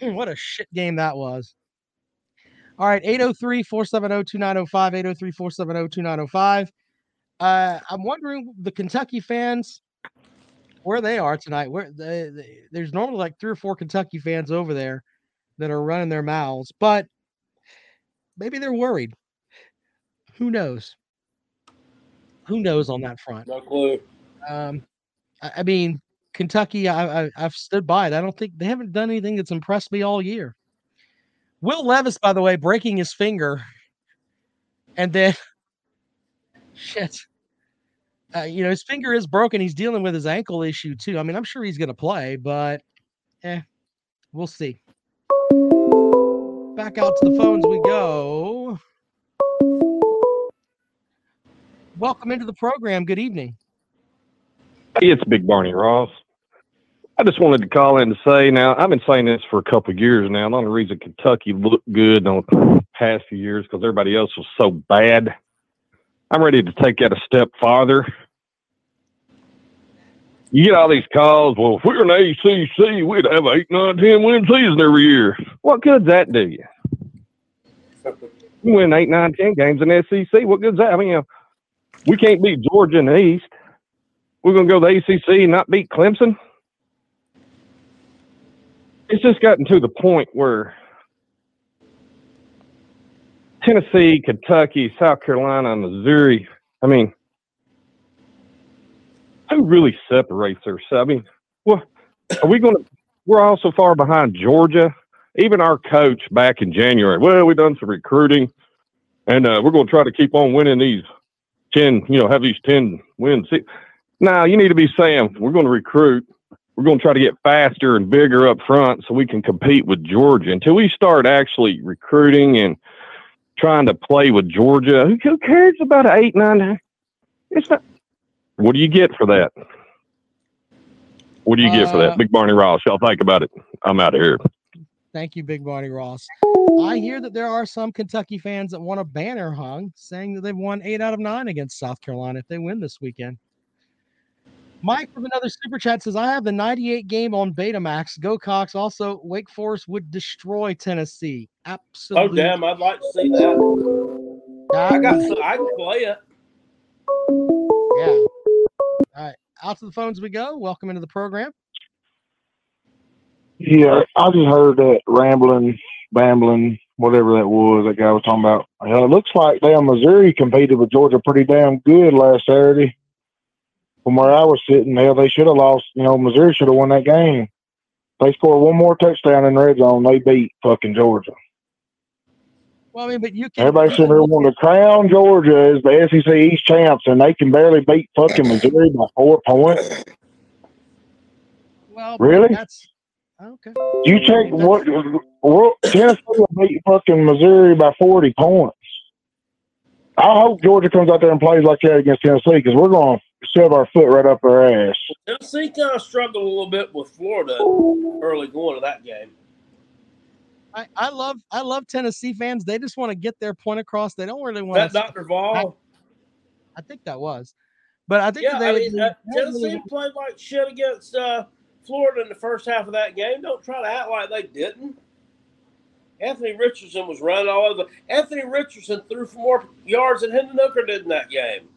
Hmm, what a shit game that was. All right, 803-470-2905, 803-470-2905. Uh, I'm wondering the Kentucky fans where they are tonight. Where they, they, there's normally like three or four Kentucky fans over there that are running their mouths, but maybe they're worried. Who knows? Who knows on that front? No clue. Um, I, mean, Kentucky, I, I I've stood by it. I don't think they haven't done anything that's impressed me all year. Will Levis, by the way, breaking his finger, and then (laughs) shit. Uh, you know, his finger is broken. He's dealing with his ankle issue too. I mean, I'm sure he's going to play, but eh, we'll see. Back out to the phones we go. Welcome into the program. Good evening. Hey, it's Big Barney Ross. I just wanted to call in to say now I've been saying this for a couple of years now. The only reason Kentucky looked good on the past few years because everybody else was so bad. I'm ready to take that a step farther. You get all these calls. Well, if we're in ACC, we'd have an eight, nine, ten win season every year. What good's that do you? You win eight, nine, ten games in the SEC. What good's that? I mean, you know, we can't beat Georgia in the East. We're going to go to the ACC and not beat Clemson. It's just gotten to the point where Tennessee, Kentucky, South Carolina, Missouri. I mean, who really separates ourselves? I mean, well, are we going to? We're all so far behind Georgia even our coach back in January, well, we've done some recruiting, and uh, we're going to try to keep on winning these ten. You know, have these ten wins. Now you need to be saying we're going to recruit. We're going to try to get faster and bigger up front so we can compete with Georgia. Until we start actually recruiting and trying to play with Georgia, who, who cares about an eight nine? It's not. What do you get for that? What do you get for Uh, that, Big Barney Ross? Y'all think about it. I'm out of here. Thank you, Big Barney Ross. I hear that there are some Kentucky fans that want a banner hung saying that they've won eight out of nine against South Carolina if they win this weekend. Mike from another super chat says, I have the 98 game on Betamax. Go Cox. Also, Wake Forest would destroy Tennessee. Absolutely. Oh damn! I'd like to see that. I got. some- I can play it. Yeah. All right. Out to the phones we go. Welcome into the program. Yeah, I just heard that rambling, bambling, whatever that was. That guy was talking about. Hell, it looks like damn Missouri competed with Georgia pretty damn good last Saturday. From where I was sitting, hell, they should have lost. You know, Missouri should have won that game. They scored one more touchdown in the red zone. They beat fucking Georgia. Well, I mean, but you can. Everybody sitting there wanting to crown Georgia as the SEC East champs, and they can barely beat fucking Missouri by four points. Well, Really? That's okay. You check what, what Tennessee will beat fucking Missouri by forty points. I hope Georgia comes out there and plays like that against Tennessee because we're going to shove our foot right up their ass. Tennessee kind of struggled a little bit with Florida early going to that game. I, I love I love Tennessee fans. They just want to get their point across. They don't really want That to. Dr. Vol. I think that was, but I think Yeah, they I mean, they uh, don't really Tennessee played like shit against uh, Florida in the first half of that game. Don't try to act like they didn't. Anthony Richardson was running all over. Anthony Richardson threw for more yards than Hendon Hooker did in that game.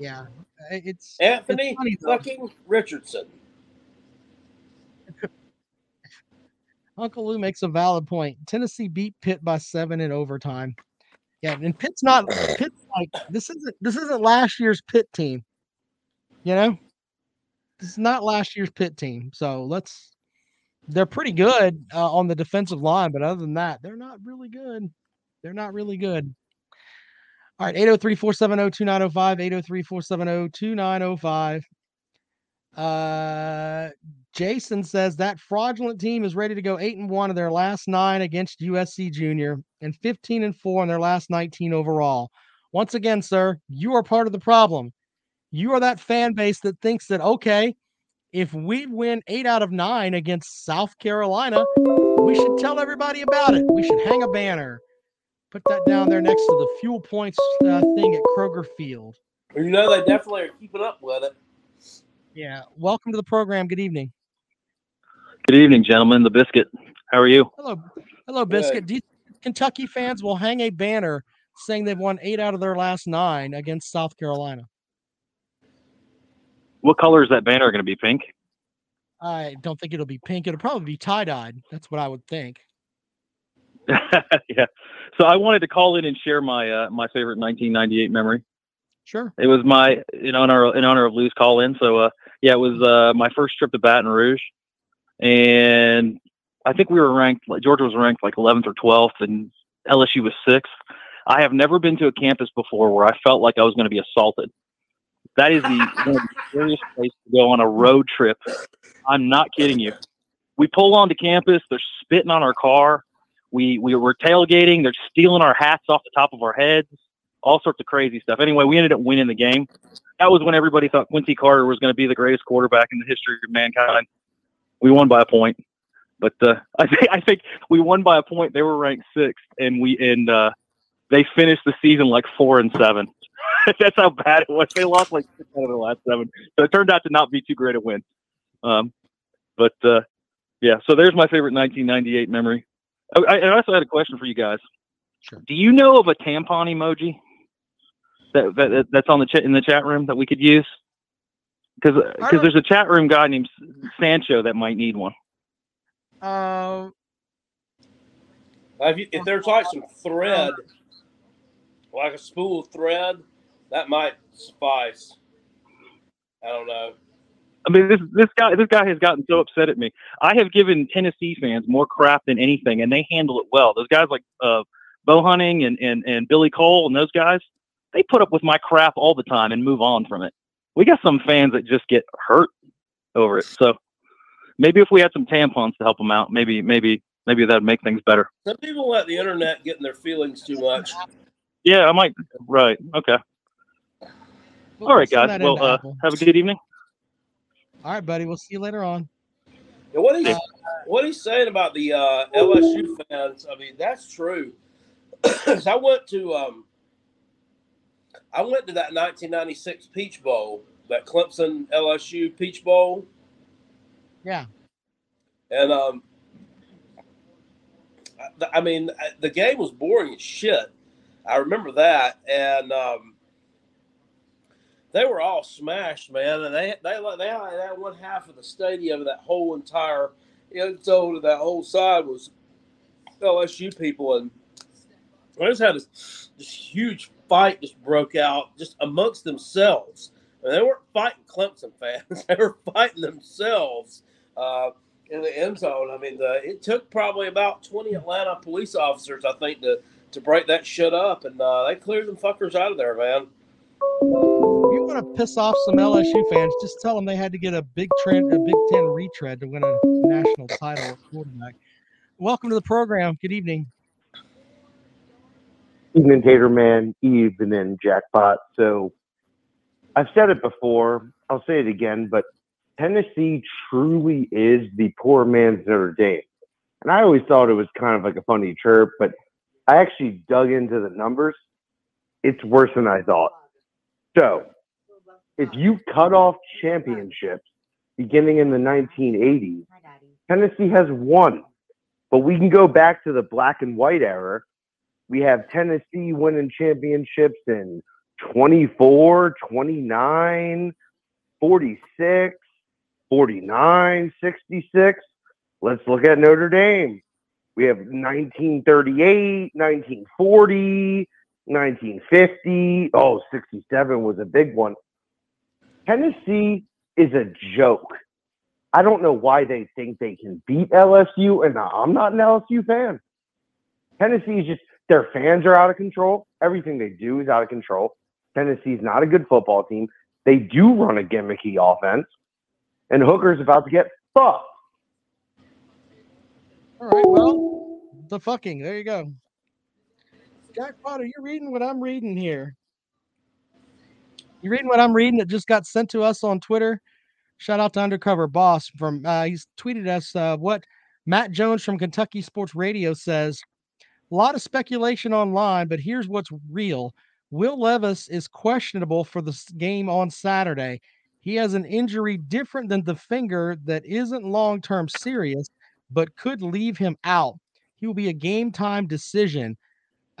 Yeah, it's Anthony It's fucking Richardson. (laughs) Uncle Lou makes a valid point. Tennessee beat Pitt by seven in overtime. Yeah, and Pitt's not (coughs) Pitt's like this isn't this isn't last year's Pitt team. You know, this is not last year's Pitt team. So let's. They're pretty good uh, on the defensive line, but other than that, they're not really good. They're not really good. All right, 803 470 2905, 803 470 2905. Uh, Jason says that fraudulent team is ready to go eight and one of their last nine against USC Junior and 15 and four in their last 19 overall. Once again, sir, you are part of the problem. You are that fan base that thinks that, okay, if we win eight out of nine against South Carolina, we should tell everybody about it. We should hang a banner, put that down there next to the fuel points uh, thing at Kroger Field. You know they definitely are keeping up with it. Yeah. Welcome to the program. Good evening. Good evening, gentlemen. The biscuit. How are you? Hello, hello, Biscuit. Do you Kentucky fans will hang a banner saying they've won eight out of their last nine against South Carolina? What color is that banner going to be? Pink. I don't think it'll be pink. It'll probably be tie dyed. That's what I would think. (laughs) yeah. So I wanted to call in and share my uh, my favorite 1998 memory. Sure. It was my in honor in honor of Lou's call in. So uh, yeah, it was uh, my first trip to Baton Rouge, and I think we were ranked. Like, Georgia was ranked like 11th or 12th, and LSU was sixth. I have never been to a campus before where I felt like I was going to be assaulted. That is the the scariest place to go on a road trip. I'm not kidding you. We pull onto campus. They're spitting on our car. We we were tailgating. They're stealing our hats off the top of our heads. All sorts of crazy stuff. Anyway, we ended up winning the game. That was when everybody thought Quincy Carter was going to be the greatest quarterback in the history of mankind. We won by a point, but uh, (laughs) I think I think we won by a point. They were ranked sixth, and we and uh, they finished the season like four and seven. (laughs) That's how bad it was. They lost like six out of their last seven, so it turned out to not be too great a win. Um, but uh, yeah, so there's my favorite 1998 memory. Oh, I, I also had a question for you guys. Sure. Do you know of a tampon emoji that, that that's on the chat in the chat room that we could use? Because because there's a chat room guy named Sancho that might need one. Um. If, you, if there's like some thread, like a spool of thread, that might suffice. I don't know. I mean, this this guy this guy has gotten so upset at me. I have given Tennessee fans more crap than anything, and they handle it well. Those guys like uh, Bo Hunting and, and and Billy Cole and those guys, they put up with my crap all the time and move on from it. We got some fans that just get hurt over it. So maybe if we had some tampons to help them out, maybe maybe maybe that'd make things better. Some people let the internet get in their feelings too much. Yeah, I might. Right. Okay. All right, guys. Well, uh, have a good evening. All right, buddy. We'll see you later on. And what he's what he's saying about the uh, LSU fans, I mean, that's true. (clears throat) I went to um, I went to that 1996 Peach Bowl, that Clemson LSU Peach Bowl, Yeah. and um, I- I mean, the game was boring as shit. I remember that, and um, they were all smashed, man. And they they they had that one half of the stadium, that whole entire end zone of that whole side was LSU people, and I just had this, this huge fight just broke out just amongst themselves. And they weren't fighting Clemson fans; (laughs) they were fighting themselves uh, in the end zone. I mean, the, it took probably about twenty Atlanta police officers, I think, to to break that shit up, and uh, they cleared them fuckers out of there, man. You want to piss off some LSU fans, just tell them they had to get a Big Trend, a Big Ten retread to win a national title at quarterback. Welcome to the program. Good evening. Evening, Man, evening, Jackpot. So I've said it before, I'll say it again, but Tennessee truly is the poor man's Notre Dame. And I always thought it was kind of like a funny chirp, but I actually dug into the numbers. It's worse than I thought. So if you cut off championships beginning in the 1980s, Tennessee has one. But we can go back to the black and white era we have Tennessee winning championships in 24, 29, 46, 49, 66. Let's look at Notre Dame. We have 1938, 1940, 1950. Oh, 67 was a big one. Tennessee is a joke. I don't know why they think they can beat LSU, and I'm not an LSU fan. Tennessee is just their fans are out of control. Everything they do is out of control. Tennessee's not a good football team. They do run a gimmicky offense, and Hooker's about to get fucked. All right. Well, the fucking. There you go. Jack Potter, you're reading what I'm reading here. You're reading what I'm reading that just got sent to us on Twitter? Shout out to Undercover Boss from uh, he's tweeted us uh, what Matt Jones from Kentucky Sports Radio says. A lot of speculation online, but here's what's real. Will Levis is questionable for the game on Saturday. He has an injury different than the finger that isn't long term serious, but could leave him out. He will be a game time decision.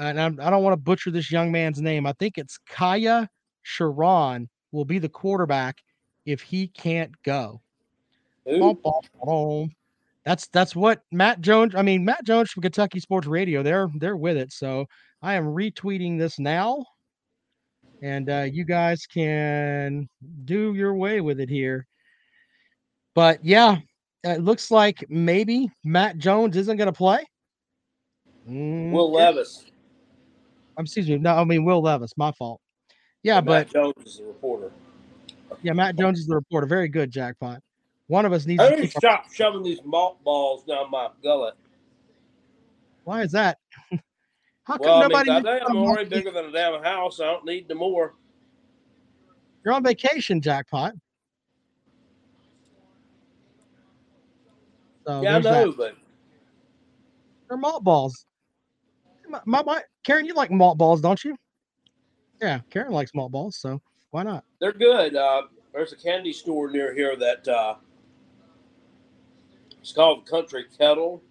And I'm, I don't want to butcher this young man's name. I think it's Kaiya Sheron will be the quarterback if he can't go. Bum, bum, bum. That's that's what Matt Jones. I mean, Matt Jones from Kentucky Sports Radio. They're they're with it. So I am retweeting this now, and uh, you guys can do your way with it here. But yeah, it looks like maybe Matt Jones isn't going to play. Mm, Will Levis. Um, excuse me. No, I mean Will Levis. My fault. Yeah, Matt but Jones is the reporter. yeah, Matt Jones is the reporter. Very good, jackpot. One of us needs I to need to stop shoving these malt balls down my gullet. Why is that? (laughs) How come Well, I mean, nobody? I'm already bigger than a damn house. I don't need no more. You're on vacation, jackpot. So yeah, I know, that. but They're malt balls. My, my, my- Karen, you like malt balls, don't you? Yeah, Karen likes malt balls, so why not? they're good. Uh, there's a candy store near here that uh, it's called Country Kettle,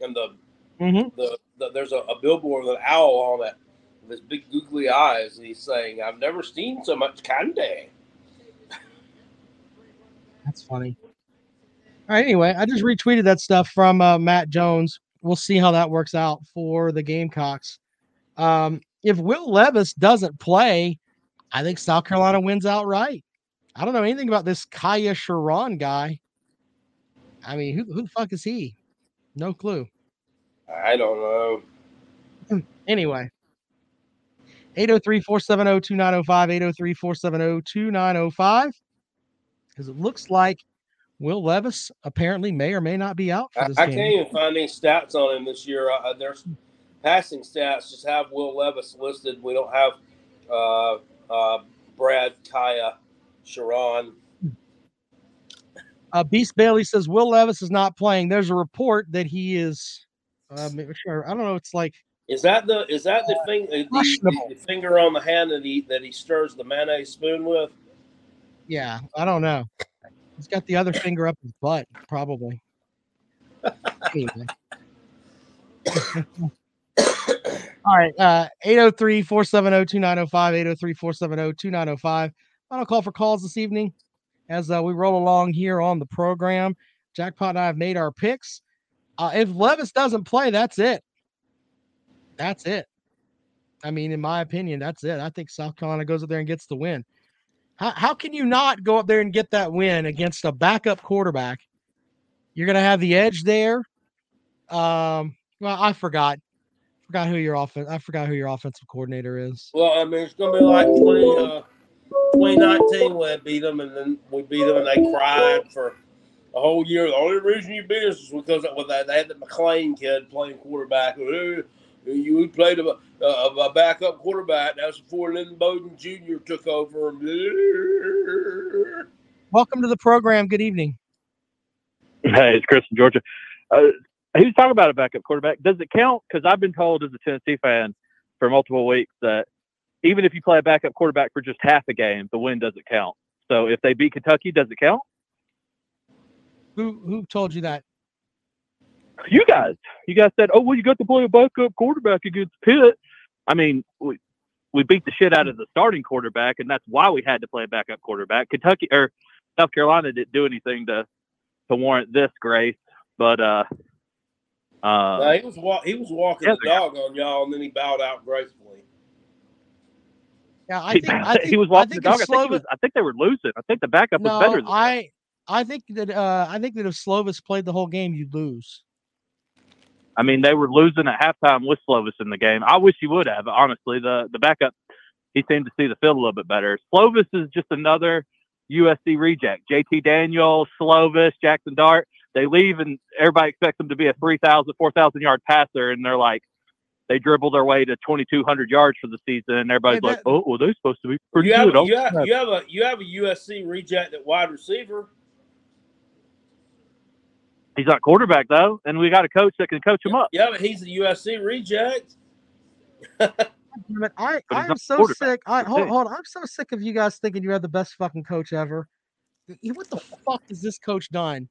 and the Mm-hmm. the, the there's a, a billboard with an owl on it with his big googly eyes, and he's saying, "I've never seen so much candy." That's funny. All right. Anyway, I just retweeted that stuff from uh, Matt Jones. We'll see how that works out for the Gamecocks. Um, if Will Levis doesn't play, I think South Carolina wins outright. I don't know anything about this Kaiya Sheron guy. I mean, who who the fuck is he? No clue. I don't know. Anyway. 803-470-2905, 803-470-2905. Because it looks like Will Levis apparently may or may not be out for I, this I game. can't even find any stats on him this year. Uh, there's passing stats just have Will Levis listed. We don't have uh, uh, Brad Kaiya Sheron. Uh, Beast Bailey says Will Levis is not playing. There's a report that he is. Uh, sure. I don't know. It's like Is that the is that the thing the, the, the finger on the hand that he that he stirs the mayonnaise spoon with? Yeah, I don't know. He's got the other finger up his butt, probably. All right. Uh 803-470-2905, 803-470-2905. Final call for calls this evening as uh, we roll along here on the program. Jackpot and I have made our picks. Uh, if Levis doesn't play, that's it. That's it. I mean, in my opinion, that's it. I think South Carolina goes up there and gets the win. How, how can you not go up there and get that win against a backup quarterback? You're going to have the edge there. Um, well, I forgot. Forgot who your offense. I forgot who your offensive coordinator is. Well, I mean, it's going to be like 20, uh, 2019 when we beat them, and then we beat them, and they cried for a whole year. The only reason you beat us was because. They had the McLean kid playing quarterback. You played a, a, a backup quarterback. That was before Lynn Bowden Jr. took over. Welcome to the program. Good evening. Hey, it's Chris from Georgia. Uh, he was talking about a backup quarterback. Does it count? Because I've been told as a Tennessee fan for multiple weeks that even if you play a backup quarterback for just half a game, the win doesn't count. So if they beat Kentucky, does it count? Who who told you that? You guys, you guys said, "Oh, well, you got to play a backup quarterback against Pitt." I mean, we we beat the shit out of the starting quarterback, and that's why we had to play a backup quarterback. Kentucky or South Carolina didn't do anything to to warrant this grace, but uh, uh, No, he was wa- he was walking Yeah, the dog on y'all, and then he bowed out gracefully. Yeah, I think I think he was I walking the dog. if I think, he Slovis- was, I think they were losing. I think the backup was better. Than I I think that uh I think that if Slovis played the whole game, you'd lose. I mean, they were losing at halftime with Slovis in the game. I wish he would have. Honestly, the the backup he seemed to see the field a little bit better. Slovis is just another USC reject. JT Daniels, Slovis, Jackson Dart. They leave and everybody expects them to be a 3,000, 4,000 yard passer, and they're like, they dribble their way to 2,200 yards for the season, and everybody's Hey, like, oh, well, they're supposed to be pretty You have, good. you, Oh, have, you have a you have a USC reject at wide receiver. He's not quarterback though, and we got a coach that can coach him up. Yeah, but he's a USC reject. I, I'm so sick. I hold, hold on. I'm so sick of you guys thinking you have the best fucking coach ever. What the fuck has this coach done?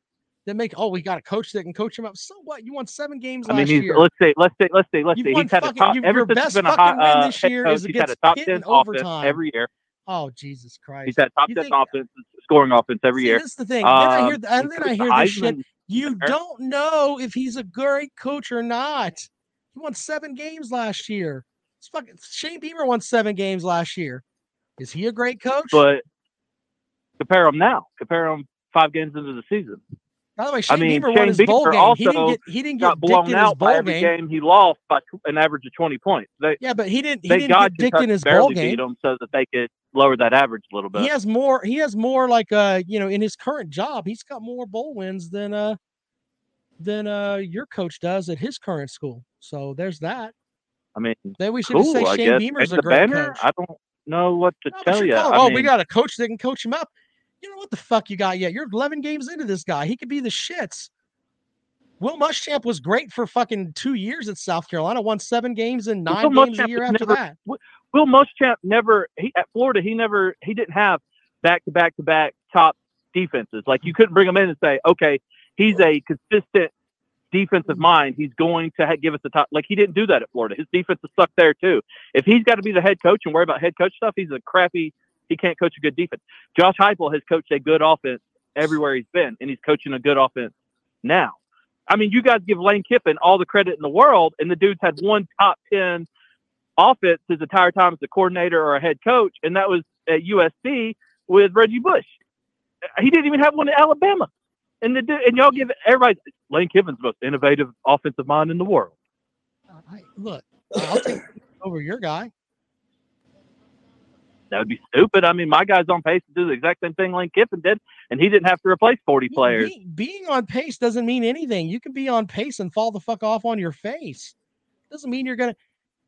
That make oh we got a coach that can coach him up. So what? You won seven games I mean, last he's year. let's say let's say let's say let's You've see. won He's had a top you- ever since best he's been a fucking high, win uh, this year coach. is He's had a against top ten in offense overtime. every year. Oh Jesus Christ! He's had top You ten think- offense, scoring offense every See, year. this is the thing. then I hear Um, and then I hear this shit. You don't know if he's a great coach or not. He won seven games last year. It's fucking Shane Beamer won seven games last year. Is he a great coach? But compare him now. Compare him five games into the season. By the way, I Shane mean, Beamer won Shane his bowl Beamer game. He didn't get he didn't get blown dicked in his out by bowl every game. game he lost by an average of twenty points. They, Yeah, but he didn't he didn't God get dicked in his bowl game. beat them so that they could lower that average a little bit. He has more he has more like uh you know in his current job, he's got more bowl wins than uh than uh your coach does at his current school. So there's that. I mean, Then we should cool. say I Shane Beamer's a great banner. coach. I don't know what to No, tell you. calling, I oh, mean, we got a coach that can coach him up. You know what the fuck you got yet? You're 11 games into this guy. He could be the shits. Will Muschamp was great for fucking two years at South Carolina. Won seven games and Will nine games a Muschamp year after never- that. Will Muschamp never he at Florida he never he didn't have back to back to back top defenses. Like you couldn't bring him in and say, okay, he's a consistent defensive mm-hmm. mind. He's going to give us the top. Like he didn't do that at Florida. His defense is stuck there too. If he's got to be the head coach and worry about head coach stuff, he's a crappy. He can't coach a good defense. Josh Heupel has coached a good offense everywhere he's been, and he's coaching a good offense now. I mean, you guys give Lane Kiffin all the credit in the world, and the dude's had one top ten offense his entire time as a coordinator or a head coach, and that was at USC. with Reggie Bush. He didn't even have one in Alabama. And the dude- and y'all give everybody Lane Kiffin's most innovative offensive mind in the world. I, look, I'll take over your guy. That would be stupid. I mean, my guy's on pace to do the exact same thing Lane Kiffin did, and he didn't have to replace 40 players. Being, being on pace doesn't mean anything. You can be on pace and fall the fuck off on your face. Doesn't mean you're gonna.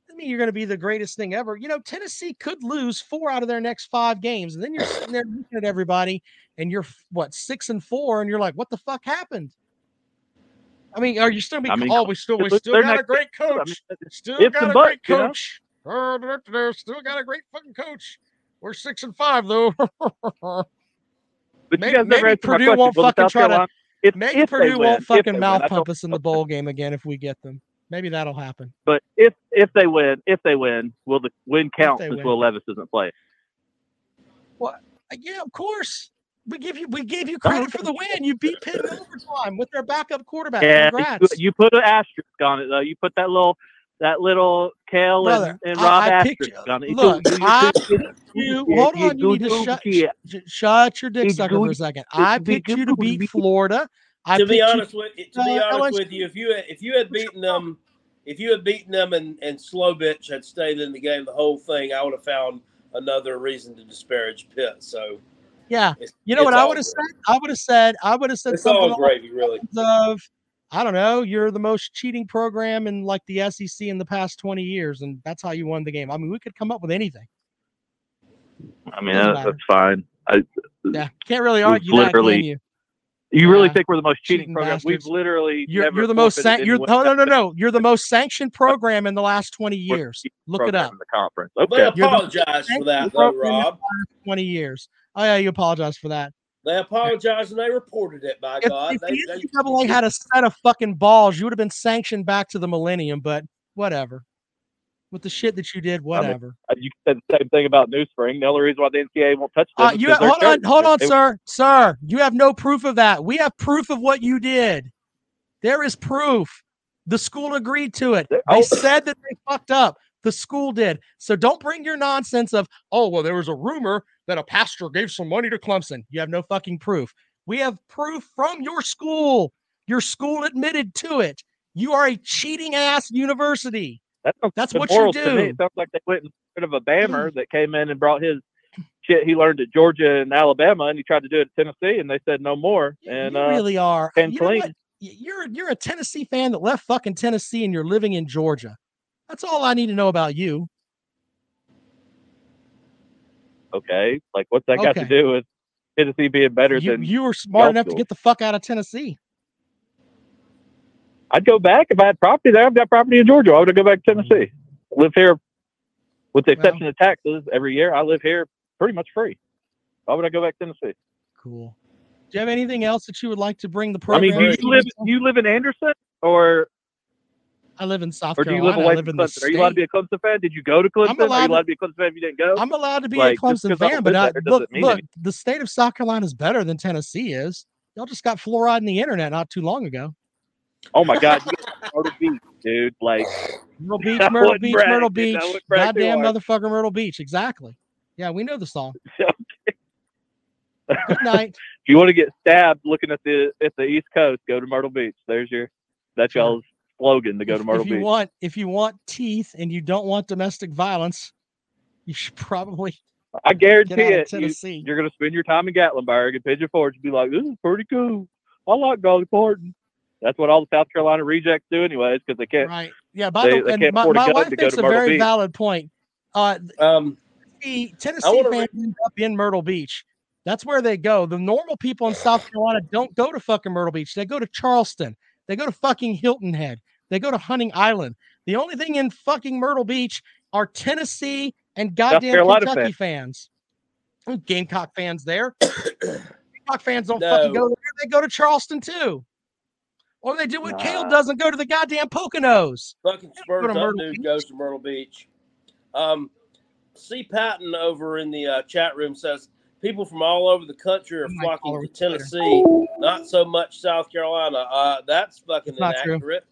Doesn't mean you're gonna be the greatest thing ever. You know, Tennessee could lose four out of their next five games, and then you're sitting there looking at everybody, and you're what six and four, and you're like, what the fuck happened? I mean, are you still be? I mean, oh, we still we still got a great I mean, coach. Still got a great you know? coach. Still got a great fucking coach. We're six and five though. (laughs) But Maybe- you guys never maybe Purdue won't fucking try to- if, Maybe if Purdue win, won't fucking mouth pump us in the bowl game again if we get them. Maybe that'll happen. But if if they win, if they win, will the win count since win. Will Levis doesn't play? Uh, Yeah, of course. We give you we gave you credit for the win. You beat Pitt in overtime with their backup quarterback. Yeah, Congrats. you put an asterisk on it though. You put that little that little Kale Brother, and, and Rob I picked asterisk on it. Look, You- you- I you- picked you. you- Hold on, you need to shut sh- shut your dick sucker for a second. I picked you to beat Florida. I to be picked you- honest with to be uh, honest LSU. with you, if you had, if you had beaten them, if you had beaten them and and Slow Bitch had stayed in the game the whole thing, I would have found another reason to disparage Pitt. So Yeah. You know what I would have said? I would have said I would have said It's something all gravy, really. of I don't know, you're the most cheating program in like the SEC in the past 20 years, and that's how you won the game. I mean, we could come up with anything. I mean, Doesn't that, that's fine. I, uh, Yeah. Can't really argue that, literally- can you? you really Yeah. think we're the most cheating Cheating program? We've literally You're, never you're the most forfeited san- you're no no no no you're the most sanctioned (laughs) program in the last 20 years. Look it up. in the conference. Okay, You're the apologize for that, though, program in the Rob. 20 years. Oh yeah, you apologize for that. They apologized and they reported it. By If, God, if they, the they, had a set of fucking balls, you would have been sanctioned back to the millennium. But whatever. With the shit that you did, whatever. Uh, You said the same thing about New Spring. The only reason why the NCAA won't touch them Uh, is you 'cause they're hold on, hold on, They- sir, sir. You have no proof of that. We have proof of what you did. There is proof. The school agreed to it. They oh. said that they fucked up. The school did. So don't bring your nonsense of, oh, well, there was a rumor that a pastor gave some money to Clemson. You have no fucking proof. We have proof from your school. Your school admitted to it. You are a cheating ass university. That That's what you morals to me. do. It sounds like they went instead of a Bammer that came in and brought his shit he learned at Georgia and Alabama, and he tried to do it at Tennessee, and they said no more. And you uh, really are. and You clean. You're you're a Tennessee fan that left fucking Tennessee and you're living in Georgia. That's all I need to know about you. Okay, like what's that got to do with Tennessee being better You, than? you were smart enough to get the fuck out of Tennessee. I'd go back if I had property there. I've got property in Georgia. I would go back to mm-hmm. Tennessee? live here, with the exception of taxes. Every year, I live here pretty much free. Why would I go back to Tennessee? Cool. Do you have anything else that you would like to bring the I program? mean, do you live you live in Anderson or I live in South or do you Carolina. live away I live from Clemson? Are you allowed to be a Clemson fan? Did you go to Clemson? Are allowed you to- allowed to be a Clemson fan if you didn't go? I'm allowed to be Like, a Clemson just 'cause I fan, but I, look, look, anything. the state of South Carolina is better than Tennessee is. Y'all just got fluoride in the internet not too long ago. Oh my God, Myrtle Beach, dude. Like (laughs) Myrtle Beach, Myrtle Beach, brag, Myrtle Beach. wouldn't brag too Goddamn motherfucker, Myrtle Beach. Exactly. Yeah, we know the song. (laughs) Good night. (laughs) if you want to get stabbed looking at the at the East Coast, go to Myrtle Beach. There's your that's y'all's slogan to go to if, Myrtle if you Beach. want if you want teeth and you don't want domestic violence, you should probably I guarantee Get out it. You, Tennessee. you're gonna spend your time in Gatlinburg and Pigeon Forge and be like, "This is pretty cool. I like Dolly Parton." That's what all the South Carolina rejects do, anyways, because they can't. right. Yeah, by They- the they and can't my, afford a my wife makes a Myrtle very Beach. valid point. Uh um, the Tennessee wanna fans end up in Myrtle Beach. That's where they go. The normal people in (sighs) South Carolina don't go to fucking Myrtle Beach. They go to Charleston. They go to fucking Hilton Head. They go to Hunting Island. The only thing in fucking Myrtle Beach are Tennessee and goddamn Kentucky fans. fans. Gamecock fans there. (coughs) Gamecock fans don't fucking go there. They go to Charleston too. Or they do what Kale does and go to the goddamn Poconos. fucking Spurs to up dude goes to Myrtle Beach. Um, C. Patton over in the uh, chat room says people from all over the country are flocking to. Tennessee, not so much South Carolina. Uh, that's fucking That's not true. inaccurate.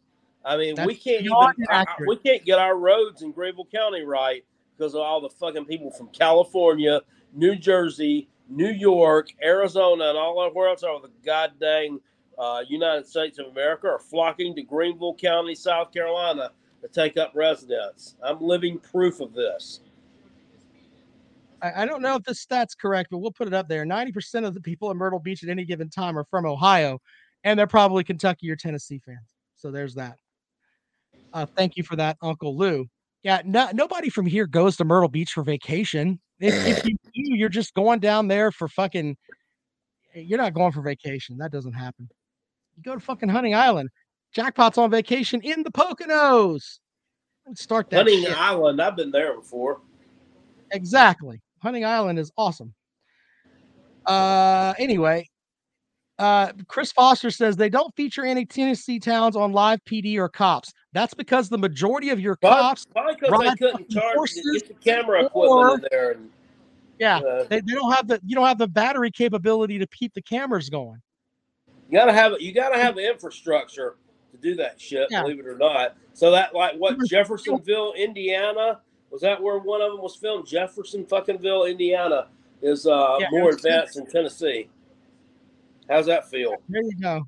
I mean, we can't even I- we can't get our roads in Greenville County right because of all the fucking people from California, New Jersey, New York, Arizona, and all over else over the goddamn uh, United States of America are flocking to Greenville County, South Carolina, to take up residence. I'm living proof of this. I, I don't know if this stat's correct, but we'll put it up there. 90% of the people in Myrtle Beach at any given time are from Ohio, and they're probably Kentucky or Tennessee fans. So there's that. Uh, thank you for that, Uncle Lou. Yeah, no, nobody from here goes to Myrtle Beach for vacation. If, if you (laughs) do, you're just going down there for fucking. You're not going for vacation. That doesn't happen. You go to fucking Hunting Island. Jackpot's on vacation in the Poconos. Let's start that. Hunting shit. Island, I've been there before. Exactly. Hunting Island is awesome. Uh anyway, uh Chris Foster says they don't feature any Tennessee towns on live PD or cops. That's because the majority of your cops probably because they couldn't charge get the camera or- equipment in there. And, yeah, uh, they, they don't have the you don't have the battery capability to keep the cameras going. You gotta have you gotta have the infrastructure to do that shit, Yeah. believe it or not. So that like what Jeffersonville, Indiana, was that where one of them was filmed? Jefferson fuckingville, Indiana is uh Yeah, more advanced than Tennessee. How's that feel? There you go.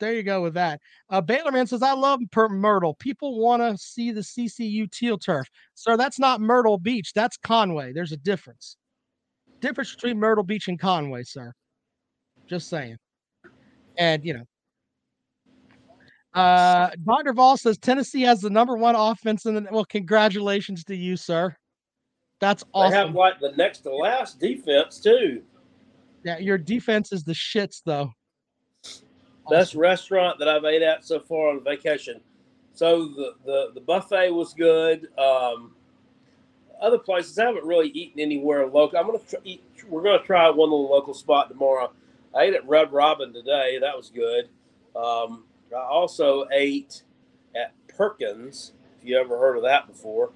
There you go with that. Uh, Baylorman says, I love per- Myrtle. People want to see the CCU teal turf. Sir, that's not Myrtle Beach. That's Conway. There's a difference. Difference between Myrtle Beach and Conway, sir. Just saying. And, you know, uh, Dr. Vol says Tennessee has the number one offense in the. Well, congratulations to you, sir. That's awesome. They have awesome. like the next to last defense too. Yeah, your defense is the shits, though. Best restaurant that I've ate at so far on vacation. So the the, the buffet was good. Um, other places I haven't really eaten anywhere local. I'm gonna try, eat. We're gonna try one little local spot tomorrow. I ate at Red Robin today. That was good. Um, I also ate at Perkins. If you ever heard of that before,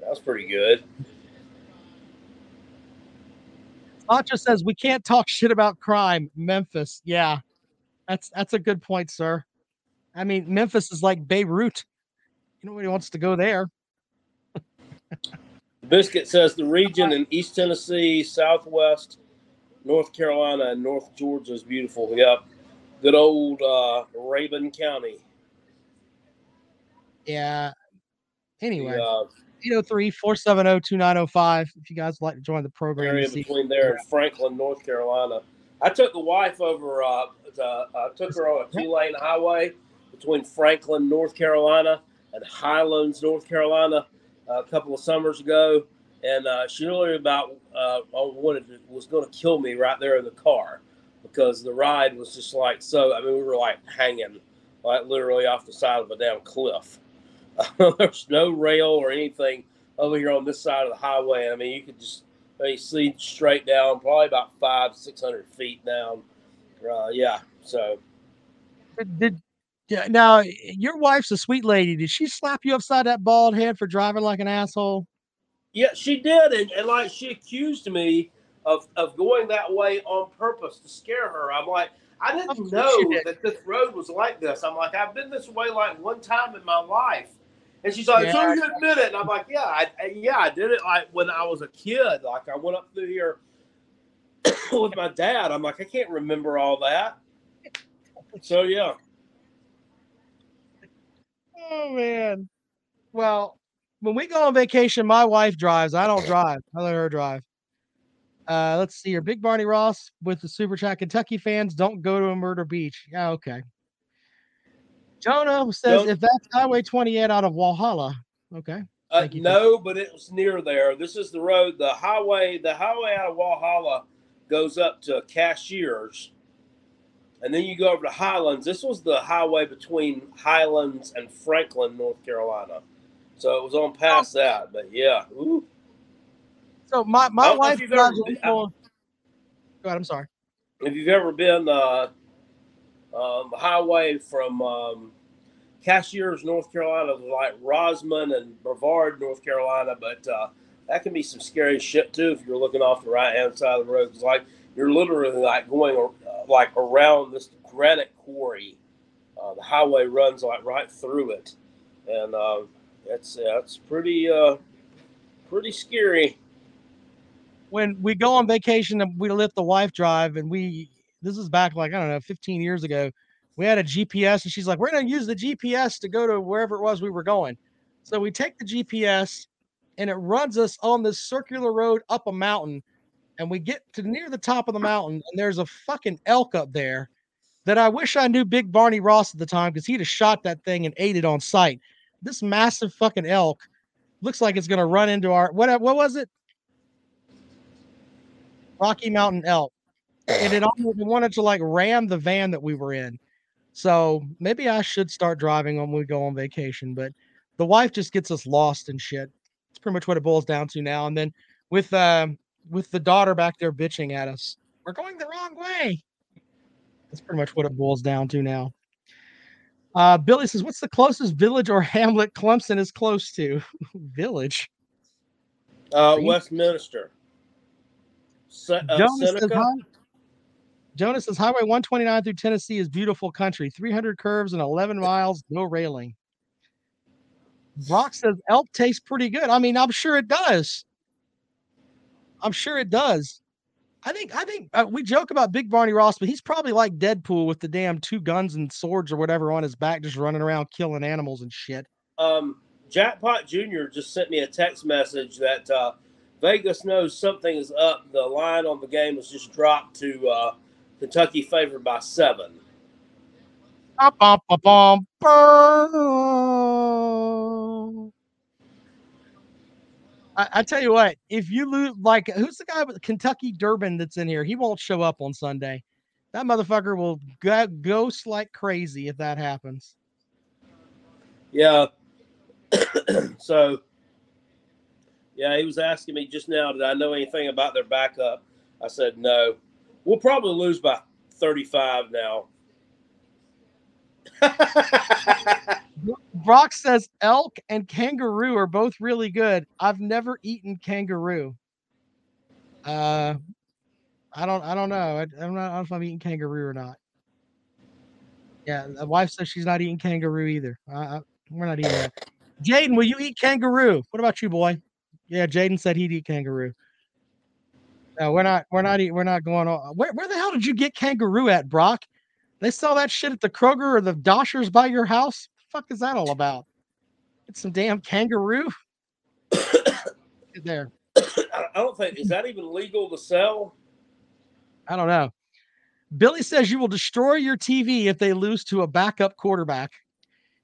that was pretty good. Sancho says we can't talk shit about crime. Memphis, yeah, that's that's a good point, sir. I mean, Memphis is like Beirut. Nobody wants to go there. (laughs) Biscuit says the region in East Tennessee, Southwest North Carolina, and North Georgia is beautiful. Yep. Good old uh, Rabun County. Yeah. Anyway, The uh, 803 470 2905. If you guys would like to join the program, area between there and Franklin, North Carolina. I took the wife over. Uh, to, I took her on a two-lane highway between Franklin, North Carolina, and Highlands, North Carolina, a couple of summers ago, and uh, she really about uh, wanted to, was going to kill me right there in the car because the ride was just like so. I mean, we were like hanging, like literally off the side of a damn cliff. (laughs) There's no rail or anything over here on this side of the highway. I mean, you could just I mean, see straight down, probably about five, six hundred feet down. Uh, yeah. So Did, now your wife's a sweet lady. Did she slap you upside that bald head for driving like an asshole? yeah, she did, and, and like she accused me of of going that way on purpose to scare her. I'm like, I didn't know did. that this road was like this. I'm like, I've been this way like one time in my life. And she's like, "So you admit it?" And I'm like, "Yeah, I- yeah, I did it like when I was a kid. Like I went up through here (coughs) with my dad. I'm like, I can't remember all that. So yeah, Oh man. Well, when we go on vacation, my wife drives. I don't drive. I let her drive. Uh, let's see here. Big Barney Ross with the Super Chat. Kentucky fans don't go to a murder beach. Yeah, okay. Jonah says Don't- if that's Highway 28 out of Walhalla. Okay. uh, you no, but it was near there. This is the road. The highway. The highway out of Walhalla goes up to Cashiers, and then you go over to Highlands. This was the highway between Highlands and Franklin, North Carolina. So it was on past that. But yeah, Ooh. So my, my don't know if wife you've drives a been- little- Go ahead. I'm sorry. if you've ever been uh, um, highway from um, Cashiers, North Carolina, to like Rosman and Brevard, North Carolina, but uh, that can be some scary shit too if you're looking off the right hand side of the road. It's like you're literally like going uh, like around this granite quarry. Uh, the highway runs like right through it, and uh, it's it's pretty uh, pretty scary. When we go on vacation and we let the wife drive, and we this is back like I don't know, 15 years ago. We had a GPS, and she's like, "We're gonna use the GPS to go to wherever it was we were going." So we take the GPS, and it runs us on this circular road up a mountain, and we get to near the top of the mountain, and there's a fucking elk up there that I wish I knew Big Barney Ross at the time because he'd have shot that thing and ate it on sight. This massive fucking elk looks like it's gonna run into our what what was it? Rocky Mountain elk. And it almost wanted to like ram the van that we were in. So maybe I should start driving when we go on vacation, but the wife just gets us lost and shit. It's pretty much what it boils down to now. And then with um with the daughter back there bitching at us, we're going the wrong way. That's pretty much what it boils down to now. Uh, Billy says, "What's the closest village or (laughs) hamlet Clemson is close to? (laughs) village." Uh, Westminster. Se- uh, Jonas says, Jonas says Highway 129 through Tennessee is beautiful country. 300 curves and 11 (laughs) miles, no railing. Brock says elk tastes pretty good. I mean, I'm sure it does. I'm sure it does. I think I think uh, we joke about Big Barney Ross, but he's probably like Deadpool with the damn two guns and swords or whatever on his back, just running around killing animals and shit. Um, Jackpot Jr. just sent me a text message that uh, Vegas knows something is up. The line on the game was just dropped to uh, Kentucky favored by seven. I, I tell you what, if you lose, like, who's the guy with Kentucky Durbin that's in here? He won't show up on Sunday. That motherfucker will go, ghost like crazy if that happens. Yeah. (clears throat) so, yeah, he was asking me just now, did I know anything about their backup? I said no. We'll probably lose by 35 now. (laughs) Brock says elk and kangaroo are both really good. I've never eaten kangaroo. Uh, I don't. I don't know. I, I'm not. I don't know if I'm eating kangaroo or not. Yeah, the wife says she's not eating kangaroo either. I, we're not eating that. Jaden, will you eat kangaroo? What about you, boy? Yeah, Jaden said he'd eat kangaroo. No, we're not. We're not. Eat, we're not going on. Where, where the hell did you get kangaroo at, Brock? They sell that shit at the Kroger or the Doshers by your house. The fuck is that all about? Get some damn kangaroo. (coughs) There. I I don't think, is that even legal to sell? I don't know. Billy says you will destroy your TV if they lose to a backup quarterback.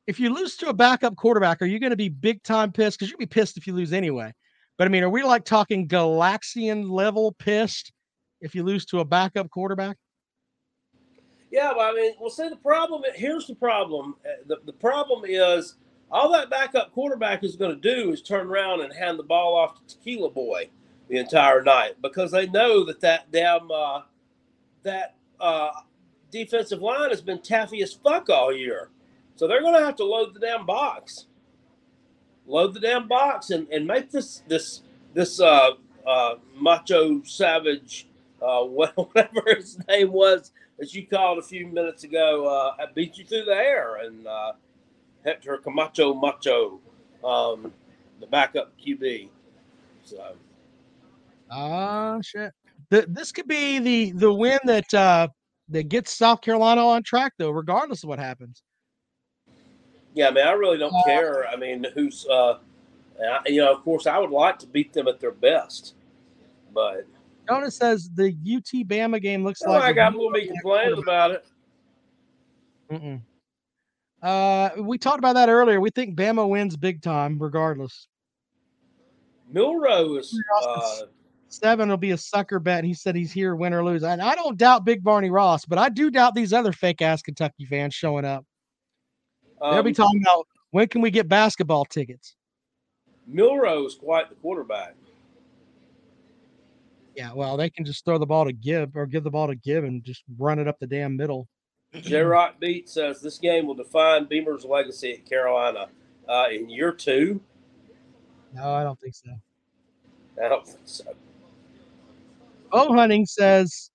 If you lose to a backup quarterback, are you going to be big time pissed? Because you'll be pissed if you lose anyway. But I mean, are we like talking Galaxian level pissed if you lose to a backup quarterback? Yeah, well, I mean, well, see, the problem here's the problem. Uh, The, the problem is all that backup quarterback is going to do is turn around and hand the ball off to Tequila Boy the entire night because they know that that damn uh, that uh, defensive line has been taffy as fuck all year. So they're going to have to load the damn box, load the damn box, and, and make this this this uh, uh, macho savage, uh, (laughs) whatever his name was that you called a few minutes ago, uh, beat you through the air, and uh, Hector Camacho Macho, um, the backup QB. So Ah, shit. Th- this could be the the win that uh that gets South Carolina on track, though, regardless of what happens. Yeah, man, I really don't care. I mean, who's uh, I- you know, of course, I would like to beat them at their best, but Jonas says the UT Bama game looks oh, like I a got to be complaining about it. Mm-mm. Uh, we talked about that earlier. We think Bama wins big time, regardless. Milrose, uh, Seven will be a sucker bet. And he said he's here, win or lose. And I don't doubt Big Barney Ross, but I do doubt these other fake ass Kentucky fans showing up. They'll be um, talking about when can we get basketball tickets. Milrose quite the quarterback. Yeah, well, they can just throw the ball to give or give the ball to give and just run it up the damn middle. J Rock Beat says this game will define Beamer's legacy at Carolina uh, in year two. No, I don't think so. I don't think so. O Hunting says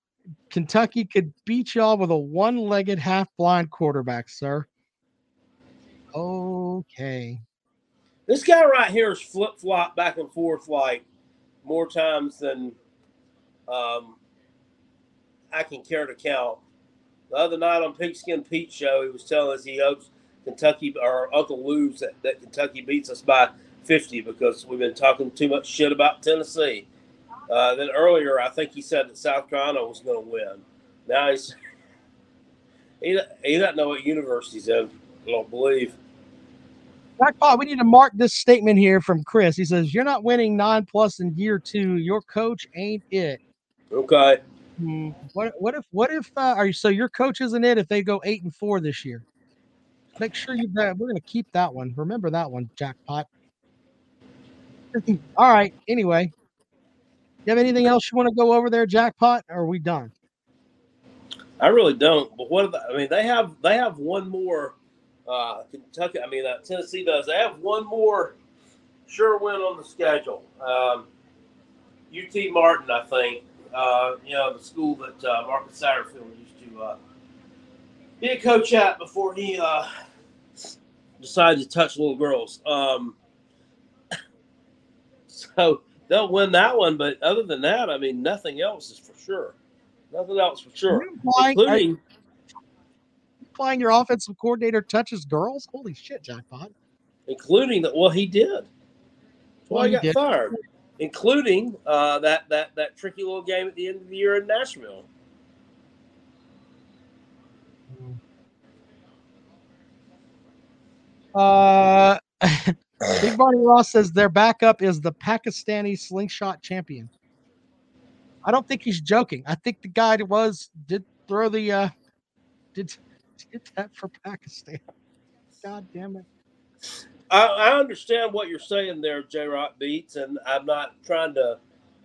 Kentucky could beat y'all with a one-legged half-blind quarterback, sir. Okay. This guy right here is flip flop back and forth like more times than um, I can care to count. The other night on Pigskin Pete show, he was telling us he hopes Kentucky or Uncle Lou's that, that Kentucky beats us by 50 because we've been talking too much shit about Tennessee. Uh, then earlier, I think he said that South Carolina was going to win. Now he's (laughs) he, he doesn't know what university he's in. I don't believe. Jackpot, we need to mark this statement here from Chris. He says, You're not winning nine plus in year two. Your coach ain't it. Okay. Hmm, What what if what if uh, are you so your coach isn't it if they go eight and four this year? Make sure you that we're gonna keep that one. Remember that one, jackpot. (laughs) All right. Anyway, you have anything else you want to go over there, jackpot? Or are we done? I really don't. But what? I mean, they have they have one more. Uh, Kentucky. I mean, uh, Tennessee does. They have one more sure win on the schedule. Um, UT Martin, I think. Uh, you know, the school that uh, Marcus Satterfield used to uh, be a coach at before he uh, decided to touch little girls. Um, (laughs) so they'll win that one, but other than that, I mean, nothing else is for sure. Nothing else for sure, implying- are- Implying your offensive coordinator touches girls? Holy shit, jackpot. including that. Well, he did. Why Well, he got did. fired. Including uh, that that that tricky little game at the end of the year in Nashville. Uh, (laughs) Big Barney Ross says their backup is the Pakistani slingshot champion. I don't think he's joking. I think the guy that was did throw the uh did did that for Pakistan. God damn it. I, I understand what you're saying there, J Rock Beats, and I'm not trying to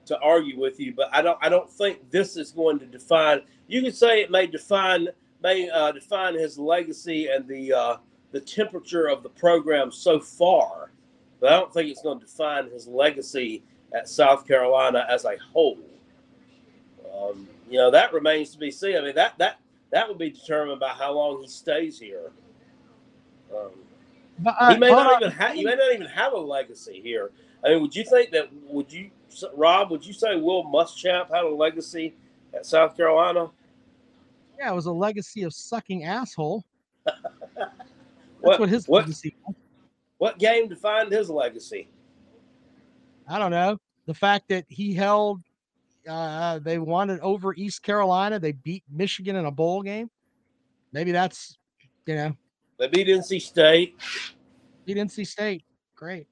to argue with you, but I don't I don't think this is going to define. You could say it may define may uh, define his legacy and the uh, the temperature of the program so far, but I don't think it's going to define his legacy at South Carolina as a whole. Um, you know that remains to be seen. I mean that that that would be determined by how long he stays here. Um, But, uh, he may not on. even have. You may not even have a legacy here. I mean, would you think that? Would you, Rob? Would you say Will Muschamp had a legacy at South Carolina? Yeah, it was a legacy of sucking asshole. (laughs) That's What- what, his what- legacy was. What game defined his legacy? I don't know. The fact that he held uh they won it over East Carolina, they beat Michigan in a bowl game. Maybe that's you know, They beat NC State. beat NC State. Great.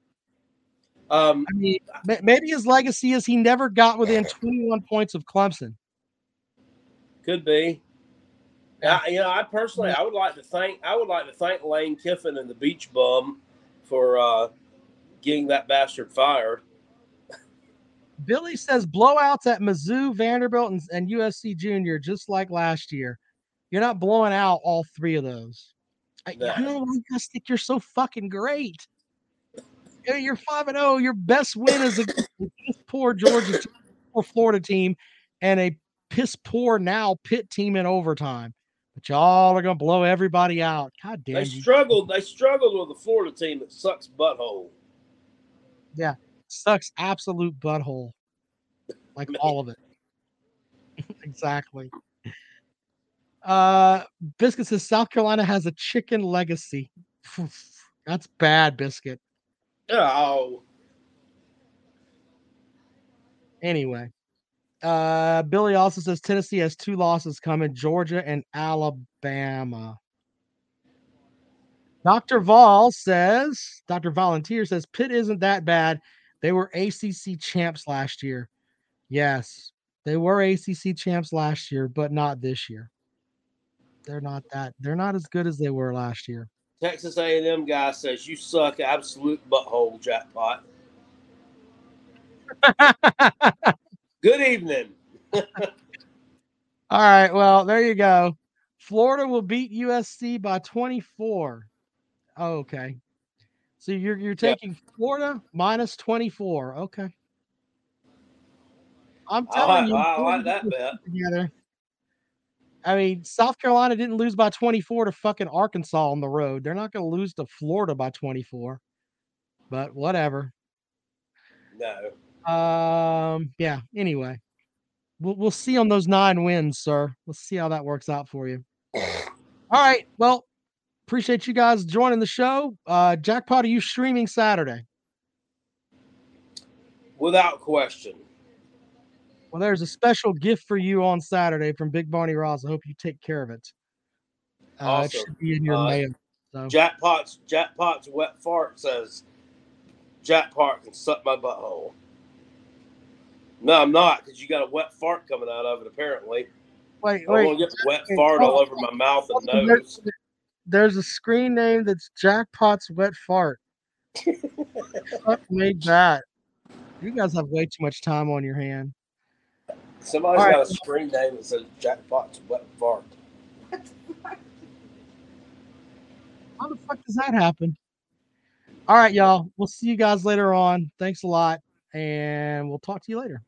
Um, I mean, maybe his legacy is he never got within 21 points of Clemson. Could be. I, you know, I personally, I would like to thank, I would like to thank Lane Kiffin and the Beach Bum for uh, getting that bastard fired. Billy says blowouts at Mizzou, Vanderbilt, and, and USC Junior, just like last year. You're not blowing out all three of those. I, don't think you're so fucking great. You're five and zero. Your best win is a piss poor Georgia or Florida team, and a piss poor now Pitt team in overtime. But y'all are gonna blow everybody out. God damn They you. struggled. They struggled with the Florida team that sucks butthole. Yeah, sucks absolute butthole. Like all of it. exactly. Uh Biscuit says South Carolina has a chicken legacy. (laughs) That's bad, Biscuit. Oh, Anyway. Uh Billy also says Tennessee has two losses coming, Georgia and Alabama. Dr. Vol says, Dr. Volunteer says Pitt isn't that bad. They were ACC champs last year. Yes, they were ACC champs last year, but not this year. They're not that. They're not as good as they were last year. Texas A&M guy says you suck, absolute butthole jackpot. (laughs) Good evening. (laughs) All right. Well, there you go. Florida will beat USC by 24. Oh, okay. So you're you're taking Florida minus 24. Okay. I'm I telling like, you, I Florida like that bet. together. I mean, South Carolina didn't lose by 24 to fucking Arkansas on the road. They're not going to lose to Florida by 24. But whatever. No. Um, yeah, anyway. we'll we'll see on those nine wins, sir. Let's see how that works out for you. (laughs) All right. Well, appreciate you guys joining the show. Uh, Jackpot, are you streaming Saturday? Without question. Well, there's a special gift for you on Saturday from Big Barney Ross. I hope you take care of it. Uh, It should be in your Uh, mail. So. Jackpot's Jackpot's wet fart says Jackpot can suck my butthole. No, I'm not, because you got a wet fart coming out of it. Apparently, Wait, I don't want to get wet fart all over my mouth and nose. There's, a screen name that's Jackpot's Wet Fart. Fuck (laughs) made that? You guys have way too much time on your hand. Somebody's All right. got a screen name that says Jackpot's wet fart. How the fuck does that happen? All right, y'all. We'll see you guys later on. Thanks a lot, and we'll talk to you later.